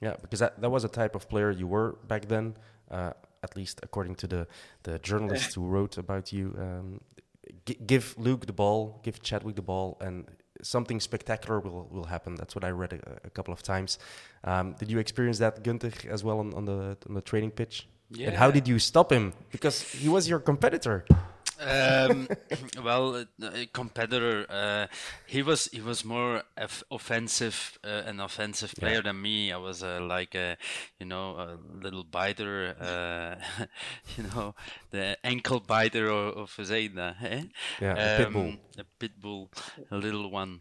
S1: Yeah, because that, that was a type of player you were back then, uh, at least according to the, the journalists (laughs) who wrote about you. Um, g- give Luke the ball, give Chadwick the ball, and something spectacular will, will happen. That's what I read a, a couple of times. Um, did you experience that, Gunter, as well on, on, the, on the training pitch? Yeah. And how did you stop him? Because he was your competitor.
S3: Um, (laughs) well, uh, a competitor. Uh, he was he was more of offensive, uh, an offensive player than me. I was uh, like a, you know, a little biter. Uh, (laughs) you know, the ankle biter of, of Zayda. Eh?
S1: Yeah, a pit bull.
S3: Um, A pit bull, a little one.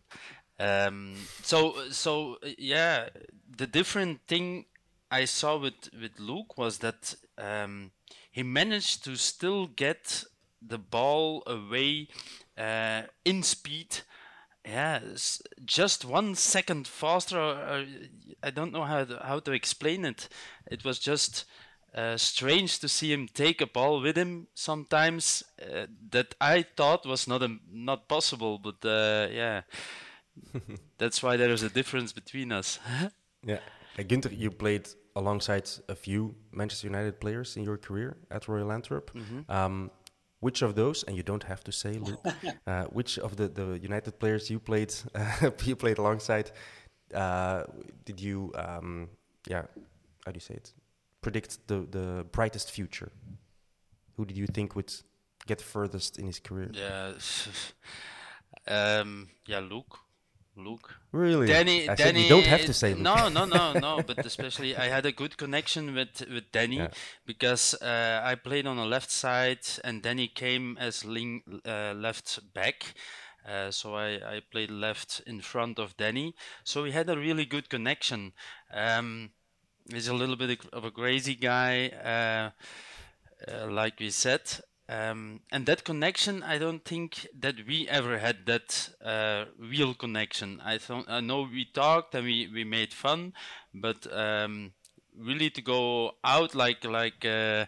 S3: Um, so so uh, yeah, the different thing I saw with with Luke was that um, he managed to still get the ball away uh, in speed. Yeah, s- just one second faster. Or, or, I don't know how to, how to explain it. It was just uh, strange to see him take a ball with him sometimes uh, that I thought was not a, not possible. But uh, yeah, (laughs) that's why there is a difference between us. (laughs)
S1: Yeah. Uh, Gunter, you played alongside a few Manchester United players in your career at Royal Antwerp.
S3: Mm-hmm.
S1: Um, which of those, and you don't have to say, Luke, (laughs) uh, which of the, the United players you played uh, (laughs) you played alongside, uh, did you, um, yeah, how do you say it, predict the, the brightest future? Who did you think would get furthest in his career?
S3: Yeah, (laughs) um, yeah, Luke, Luke.
S1: Really?
S3: Danny,
S1: I
S3: Danny.
S1: said you don't have to say Luke.
S3: No, no, no, no. (laughs) But especially, I had a good connection with with Danny
S1: Yeah.
S3: because uh, I played on the left side, and Danny came as ling, uh, left back. Uh, so I, I played left in front of Danny. So we had a really good connection. Um, he's a little bit of a crazy guy, uh, uh, like we said. Um, and that connection, I don't think that we ever had that uh, real connection. I thought I know we talked and we, we made fun, but um, really to go out like like uh,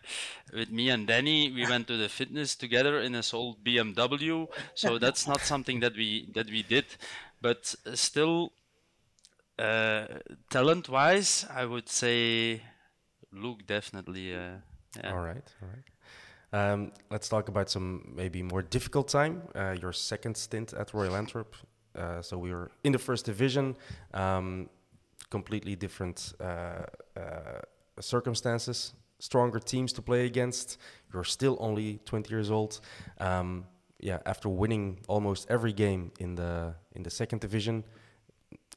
S3: with me and Danny, we (laughs) went to the fitness together in a old BMW. So (laughs) that's not something that we that we did, but still, uh, talent wise, I would say Luke definitely. Uh, yeah.
S1: All right, all right. Um, let's talk about some maybe more difficult time. Uh, your second stint at Royal Antwerp. Uh, so we were in the first division, um, completely different uh, uh, circumstances, stronger teams to play against. You're still only 20 years old. Um, yeah, after winning almost every game in the in the second division,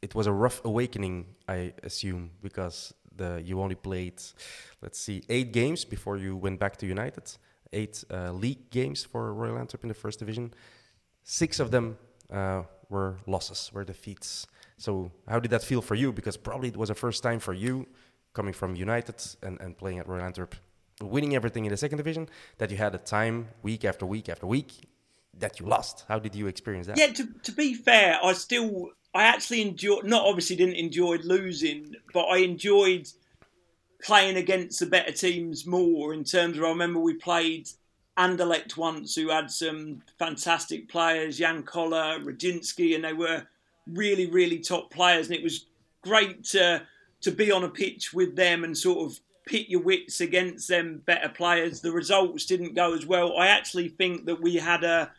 S1: it was a rough awakening, I assume, because the you only played, let's see, eight games before you went back to United. Eight uh, league games for Royal Antwerp in the first division. Six of them uh, were losses, were defeats. So how did that feel for you? Because probably it was the first time for you coming from United and, and playing at Royal Antwerp, winning everything in the second division, that you had a time week after week after week that you lost. How did you experience that?
S4: Yeah, to, to be fair, I still, I actually enjoyed, not obviously didn't enjoy losing, but I enjoyed playing against the better teams more in terms of, I remember we played Anderlecht once, who had some fantastic players, Jan Koller, Radzinski, and they were really, really top players. And it was great to, to be on a pitch with them and sort of pit your wits against them better players. The results didn't go as well. I actually think that we had a,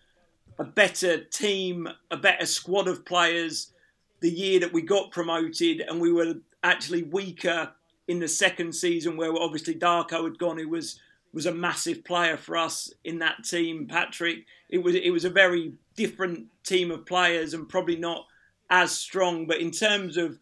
S4: a better team, a better squad of players the year that we got promoted, and we were actually weaker in the second season, where obviously Darko had gone, who was was a massive player for us in that team. Patrick, it was it was a very different team of players, and probably not as strong. But in terms of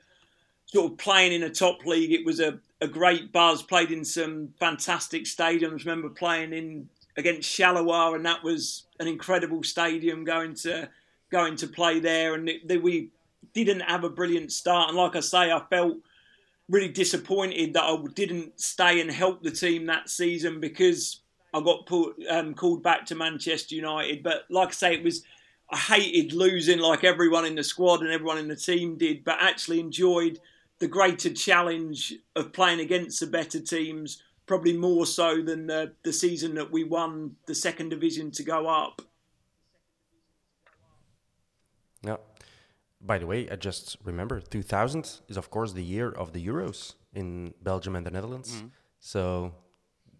S4: sort of playing in a top league, it was a, a great buzz. Played in some fantastic stadiums. Remember playing in against Charleroi, and that was an incredible stadium. Going to going to play there, and it, we didn't have a brilliant start. And like I say, I felt really disappointed that I didn't stay and help the team that season because I got put um, called back to Manchester United. But like I say, it was I hated losing like everyone in the squad and everyone in the team did, but actually enjoyed the greater challenge of playing against the better teams. Probably more so than the, the season that we won the second division to go up.
S1: Yeah. By the way, I just remember 2000 is of course the year of the Euros in Belgium and the Netherlands. So,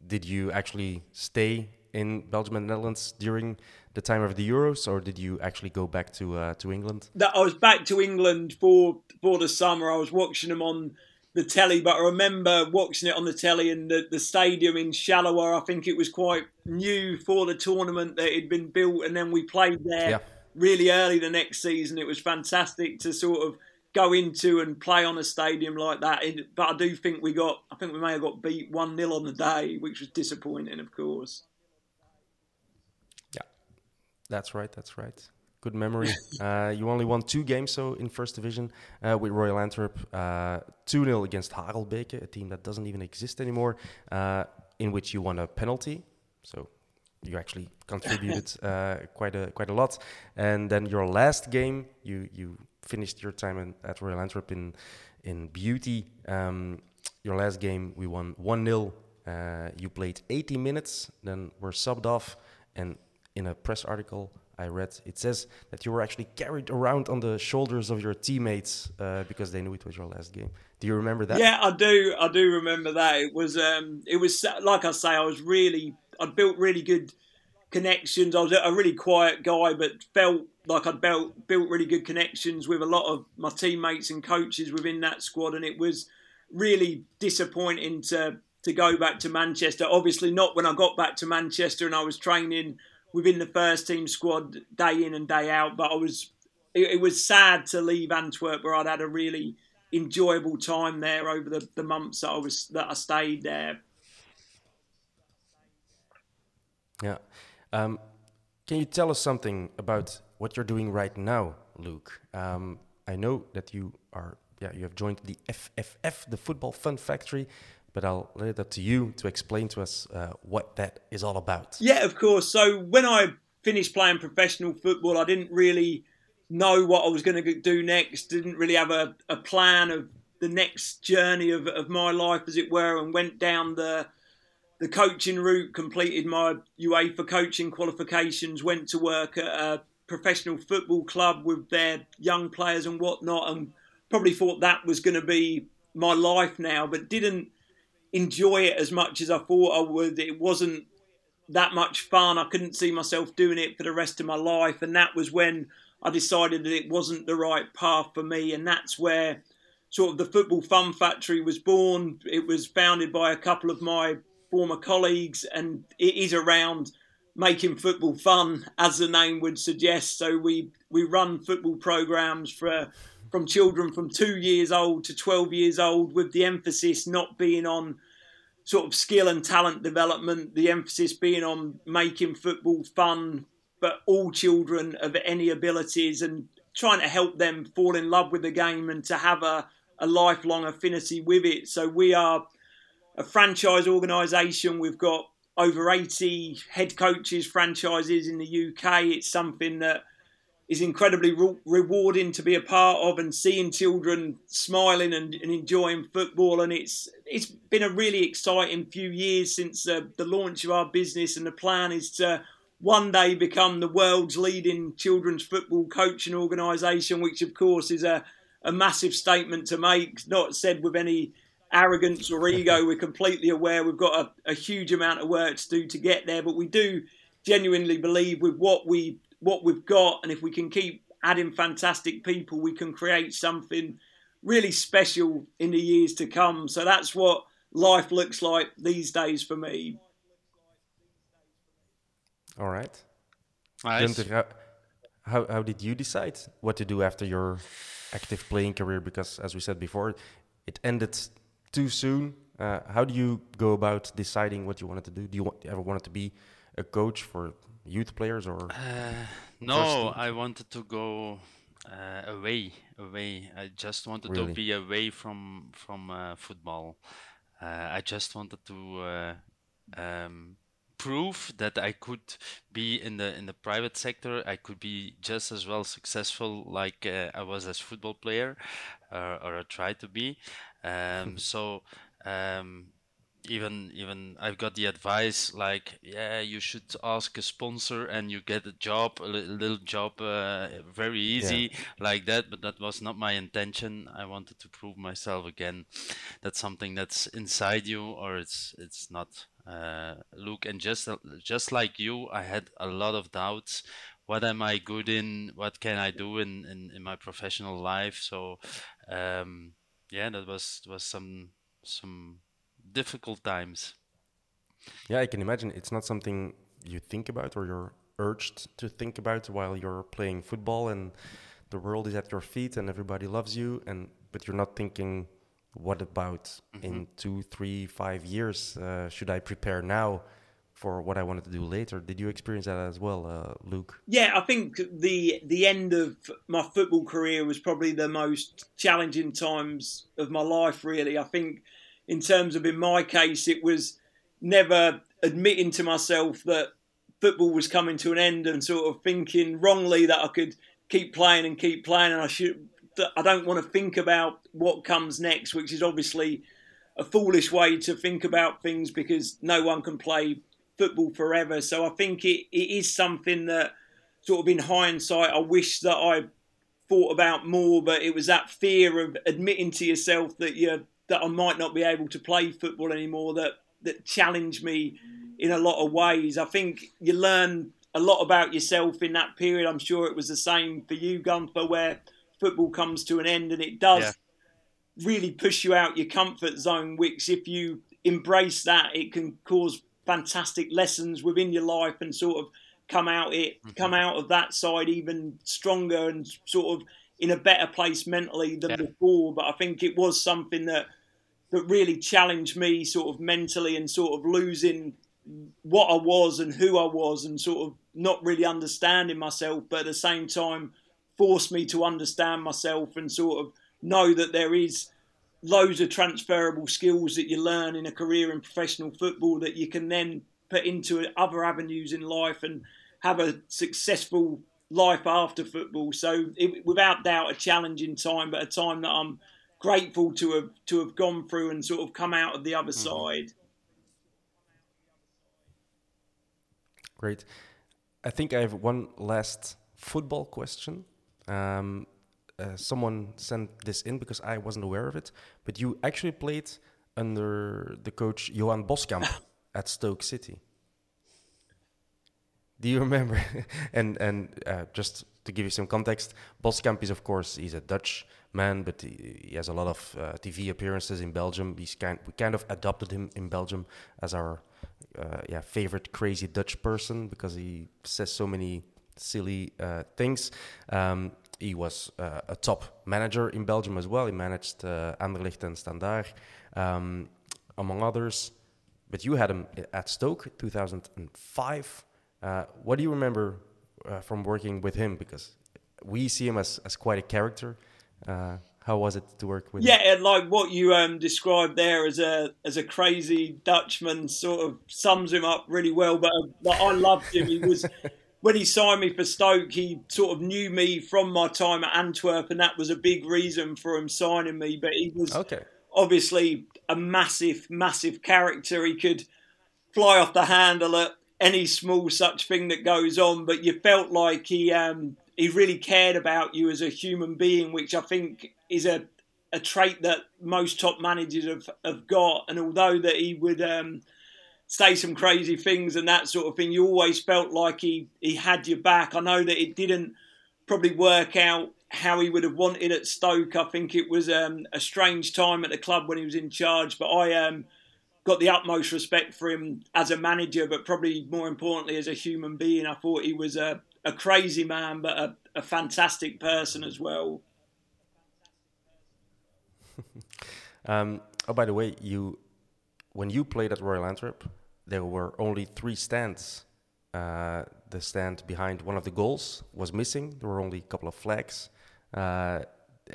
S1: did you actually stay in Belgium and the Netherlands during the time of the Euros, or did you actually go back to uh, to England?
S4: That I was back to England for for the summer. I was watching them on the telly, but I remember watching it on the telly in the, the stadium in Charleroi. I think it was quite new for the tournament that had been built, and then we played there
S1: Yeah.
S4: Really early the next season. It was fantastic to sort of go into and play on a stadium like that. But I do think we got, I think we may have got beat 1 0 on the day, which was disappointing, of course.
S1: Yeah, that's right. That's right. Good memory. (laughs) uh, you only won two games, so in first division uh, with Royal Antwerp, two 0 against Harelbeke, a team that doesn't even exist anymore, uh, in which you won a penalty. So you actually contributed uh, quite a quite a lot. And then your last game, you you finished your time in, at Royal Antwerp in in beauty. Um, your last game, we won one 0 uh, You played 80 minutes, then were subbed off, and in a press article, I read. It says that you were actually carried around on the shoulders of your teammates uh, because they knew it was your last game. Do you remember that?
S4: Yeah, I do. I do remember that. It was, um, it was like I say, I was really, I built really good connections. I was a really quiet guy, but felt like I'd built built really good connections with a lot of my teammates and coaches within that squad, and it was really disappointing to to go back to Manchester. Obviously, not when I got back to Manchester and I was training within the first team squad day in and day out. But I was, it, it was sad to leave Antwerp where I'd had a really enjoyable time there over the, the months that I was that I stayed there.
S1: Yeah. Um, can you tell us something about what you're doing right now, Luke? Um, I know that you are, yeah, you have joined the FFF, the Football Fun Factory, but I'll leave it up to you to explain to us uh, what that is all about.
S4: Yeah, of course. So when I finished playing professional football, I didn't really know what I was going to do next. Didn't really have a, a plan of the next journey of, of my life, as it were, and went down the the coaching route. Completed my UEFA coaching qualifications. Went to work at a professional football club with their young players and whatnot, and probably thought that was going to be my life now, but didn't enjoy it as much as I thought I would. It wasn't that much fun. I couldn't see myself doing it for the rest of my life. And that was when I decided that it wasn't the right path for me. And that's where sort of the Football Fun Factory was born. It was founded by a couple of my former colleagues, and it is around making football fun, as the name would suggest. So we we run football programs for from children from two years old to 12 years old, with the emphasis not being on sort of skill and talent development, the emphasis being on making football fun, but all children of any abilities and trying to help them fall in love with the game and to have a, a lifelong affinity with it. So we are a franchise organisation. We've got over 80 head coaches, franchises in the UK. It's something that is incredibly re- rewarding to be a part of and seeing children smiling and, and, enjoying football and it's it's been a really exciting few years since uh, the launch of our business and the plan is to one day become the world's leading children's football coaching organisation which of course is a, a massive statement to make not said with any arrogance or (laughs) ego we're completely aware we've got a, a huge amount of work to do to get there but we do genuinely believe with what we what we've got, and if we can keep adding fantastic people, we can create something really special in the years to come. So that's what life looks like these days for me.
S1: All right.
S3: Nice.
S1: how, how, how did you decide what to do after your active playing career? Because as we said before, it ended too soon. Uh, how do you go about deciding what you wanted to do? Do you, want, ever wanted to be a coach for youth players or?
S3: Uh, no, I wanted to go uh, away, away. I just wanted really? to be away from from uh, football. Uh, I just wanted to uh, um, prove that I could be in the in the private sector. I could be just as well successful like uh, I was as football player, or I tried to be. Um, (laughs) so. Um, even even I've got the advice like yeah you should ask a sponsor and you get a job a little job uh, very easy yeah. like that but that was not my intention I wanted to prove myself again that's something that's inside you or it's it's not uh, look and just just like you I had a lot of doubts what am I good in what can I do in in, in my professional life so um, yeah that was was some some difficult times.
S1: Yeah, I can imagine it's not something you think about or you're urged to think about while you're playing football and the world is at your feet and everybody loves you and but you're not thinking what about mm-hmm. in two three five years uh, should i prepare now for what i wanted to do later. Did you experience that as well uh, luke?
S4: Yeah i think the the end of my football career was probably the most challenging times of my life really. I think in terms of in my case it was never admitting to myself that football was coming to an end and sort of thinking wrongly that I could keep playing and keep playing. And I should I don't want to think about what comes next which is obviously a foolish way to think about things because no one can play football forever so I think it, it is something that sort of in hindsight, I wish that I thought about more, but it was that fear of admitting to yourself that you that I might not be able to play football anymore that that challenged me in a lot of ways. I think you learn a lot about yourself in that period. I'm sure it was the same for you, Gunter, where football comes to an end and it does yeah. really push you out your comfort zone, which if you embrace that, it can cause fantastic lessons within your life and sort of come out it mm-hmm. come out of that side even stronger and sort of in a better place mentally than yeah. before. But I think it was something that that really challenged me sort of mentally and sort of losing what I was and who I was and sort of not really understanding myself, but at the same time forced me to understand myself and sort of know that there is loads of transferable skills that you learn in a career in professional football that you can then put into other avenues in life and have a successful life after football. So, it, without doubt, a challenging time, but a time that I'm grateful to have to have gone through and sort of come out of the other mm-hmm. side.
S1: Great. I think I have one last football question. Um, uh, someone sent this in because I wasn't aware of it, but you actually played under the coach Johan Boskamp (laughs) at Stoke City. Do you remember? (laughs) and and uh, just to give you some context, Boskamp is of course he's a Dutch man, but he, he has a lot of uh, TV appearances in Belgium. He's kind we kind of adopted him in Belgium as our uh, yeah favorite crazy Dutch person because he says so many silly uh, things. Um, he was uh, a top manager in Belgium as well. He managed uh, Anderlecht and Standard, um, among others. But you had him at Stoke 2005. Uh, what do you remember uh, from working with him? Because we see him as, as quite a character. Uh, how was it to work with?
S4: Yeah, him? like what you um, described there as a as a crazy Dutchman sort of sums him up really well. But, but I loved him. He was (laughs) when he signed me for Stoke, he sort of knew me from my time at Antwerp, and that was a big reason for him signing me. But he was okay. obviously a massive, massive character. He could fly off the handle at any small such thing that goes on, but you felt like he um, he really cared about you as a human being, which I think is a a trait that most top managers have, have got. And although that he would um, say some crazy things and that sort of thing. You always felt like he, he had your back. I know that it didn't probably work out how he would have wanted at Stoke. I think it was um, a strange time at the club when he was in charge, but I um, got the utmost respect for him as a manager, but probably more importantly as a human being. I thought he was a, a crazy man, but a, a fantastic person as well. (laughs)
S1: um, oh, by the way, you when you played at Royal Antwerp, there were only three stands. Uh, the stand behind one of the goals was missing. There were only a couple of flags. Uh,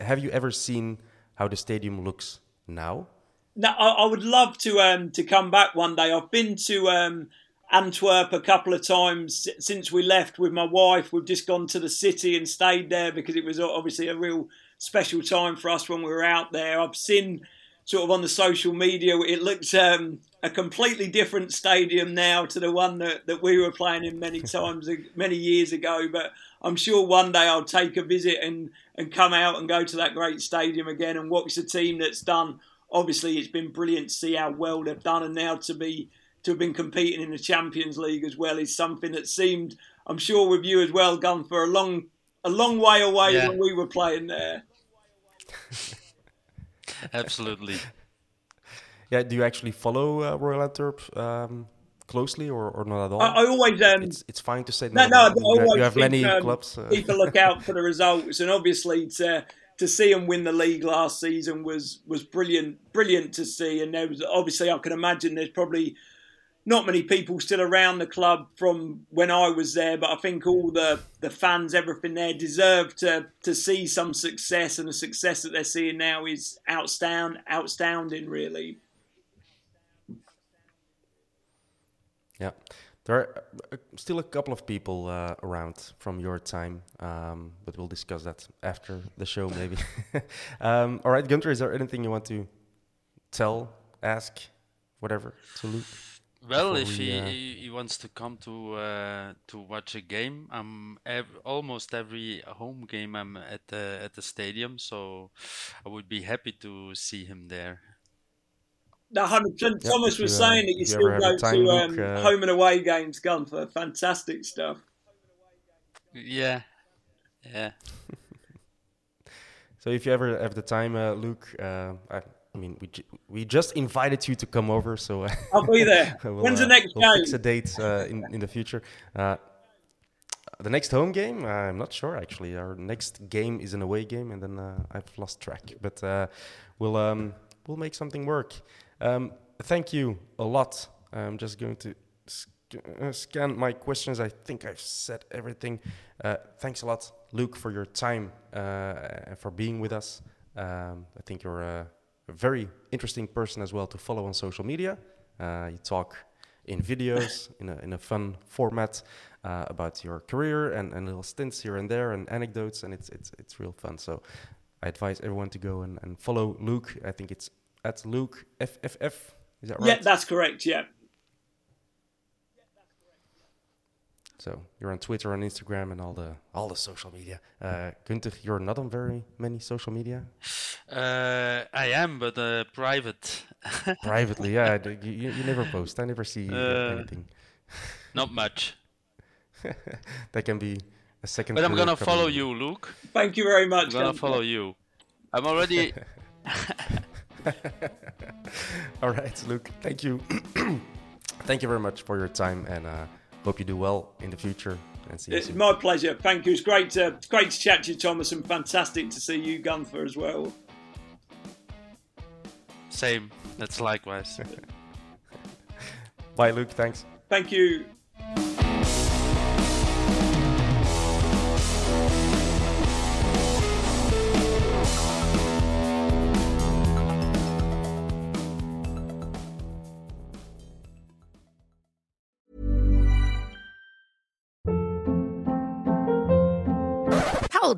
S1: have you ever seen how the stadium looks now?
S4: No, I, I would love to um, to come back one day. I've been to um, Antwerp a couple of times since we left with my wife. We've just gone to the city and stayed there because it was obviously a real special time for us when we were out there. I've seen sort of on the social media, it looks um, a completely different stadium now to the one that, that we were playing in many (laughs) times, many years ago. But I'm sure one day I'll take a visit and, and come out and go to that great stadium again and watch the team that's done. Obviously, it's been brilliant to see how well they've done, and now to be to have been competing in the Champions League as well is something that seemed, I'm sure, with you as well, gone for a long a long way away yeah. when we were playing there. (laughs)
S3: Absolutely. (laughs)
S1: Yeah, do you actually follow uh, Royal Antwerp um, closely or, or not at all?
S4: I, I always um,
S1: it's, it's fine to say
S4: no. No, no
S1: you, have, you have many um, clubs.
S4: Uh... keep a look out (laughs) for the results, and obviously to to see them win the league last season was was brilliant, brilliant to see. And there was obviously I can imagine there's probably not many people still around the club from when I was there, but I think all the, the fans, everything there, deserve to to see some success, and the success that they're seeing now is outstanding, outstanding, really.
S1: Yeah, there are uh, still a couple of people uh, around from your time, um, but we'll discuss that after the show, maybe. (laughs) um, all right, Gunter, is there anything you want to tell, ask, whatever to Luke?
S3: Well, if
S1: we,
S3: he,
S1: uh,
S3: he he wants to come to uh, to watch a game, I'm ev- almost every home game I'm at the at the stadium, so I would be happy to see him there.
S4: No, hundred percent. Thomas was
S1: you, uh,
S4: saying that you still go
S1: time,
S4: to
S1: Luke,
S4: um,
S1: uh,
S4: home and away games, Gunter. Fantastic stuff.
S3: Yeah, yeah. (laughs)
S1: So if you ever have the time, uh, Luke, uh, I, I mean, we ju- we just invited you to come over, so (laughs)
S4: I'll be there. (laughs)
S1: we'll,
S4: When's the
S1: uh,
S4: next
S1: we'll
S4: game?
S1: fix a date uh, in in the future. Uh, the next home game, I'm not sure actually. Our next game is an away game, and then uh, I've lost track. But uh, we'll um, we'll make something work. Um, thank you a lot. I'm just going to sc- uh, scan my questions. I think I've said everything. Uh, thanks a lot, Luke, for your time uh, and for being with us. Um, I think you're a, a very interesting person as well to follow on social media. Uh, you talk in videos (laughs) in a, in a fun format uh, about your career and, and little stints here and there and anecdotes, and it's it's it's real fun. So I advise everyone to go and, and follow Luke. I think it's at Luke FFF. Is that right?
S4: Yeah, that's correct. Yeah.
S1: So you're on Twitter, on Instagram, and all the all the social media. Uh, Gunter, you're not on very many social media.
S3: Uh, I am, but uh, private. (laughs)
S1: Privately, yeah, you, you you never post. I never see uh,
S3: Uh,
S1: anything. (laughs)
S3: Not much. (laughs)
S1: that can be a second.
S3: But I'm gonna
S1: coming
S3: follow you, Luke.
S4: Thank you very much.
S3: I'm gonna
S4: Gunter.
S3: follow you. I'm already.
S1: All right, Luke. Thank you. (clears throat) thank you very much for your time, and uh, hope you do well in the future. And see
S4: It's
S1: soon.
S4: my pleasure. Thank you. It's great to it's great to chat to you, Thomas, and fantastic to see you, Gunter, as well.
S3: Same. That's likewise. (laughs)
S1: Bye, Luke. Thanks.
S4: Thank you.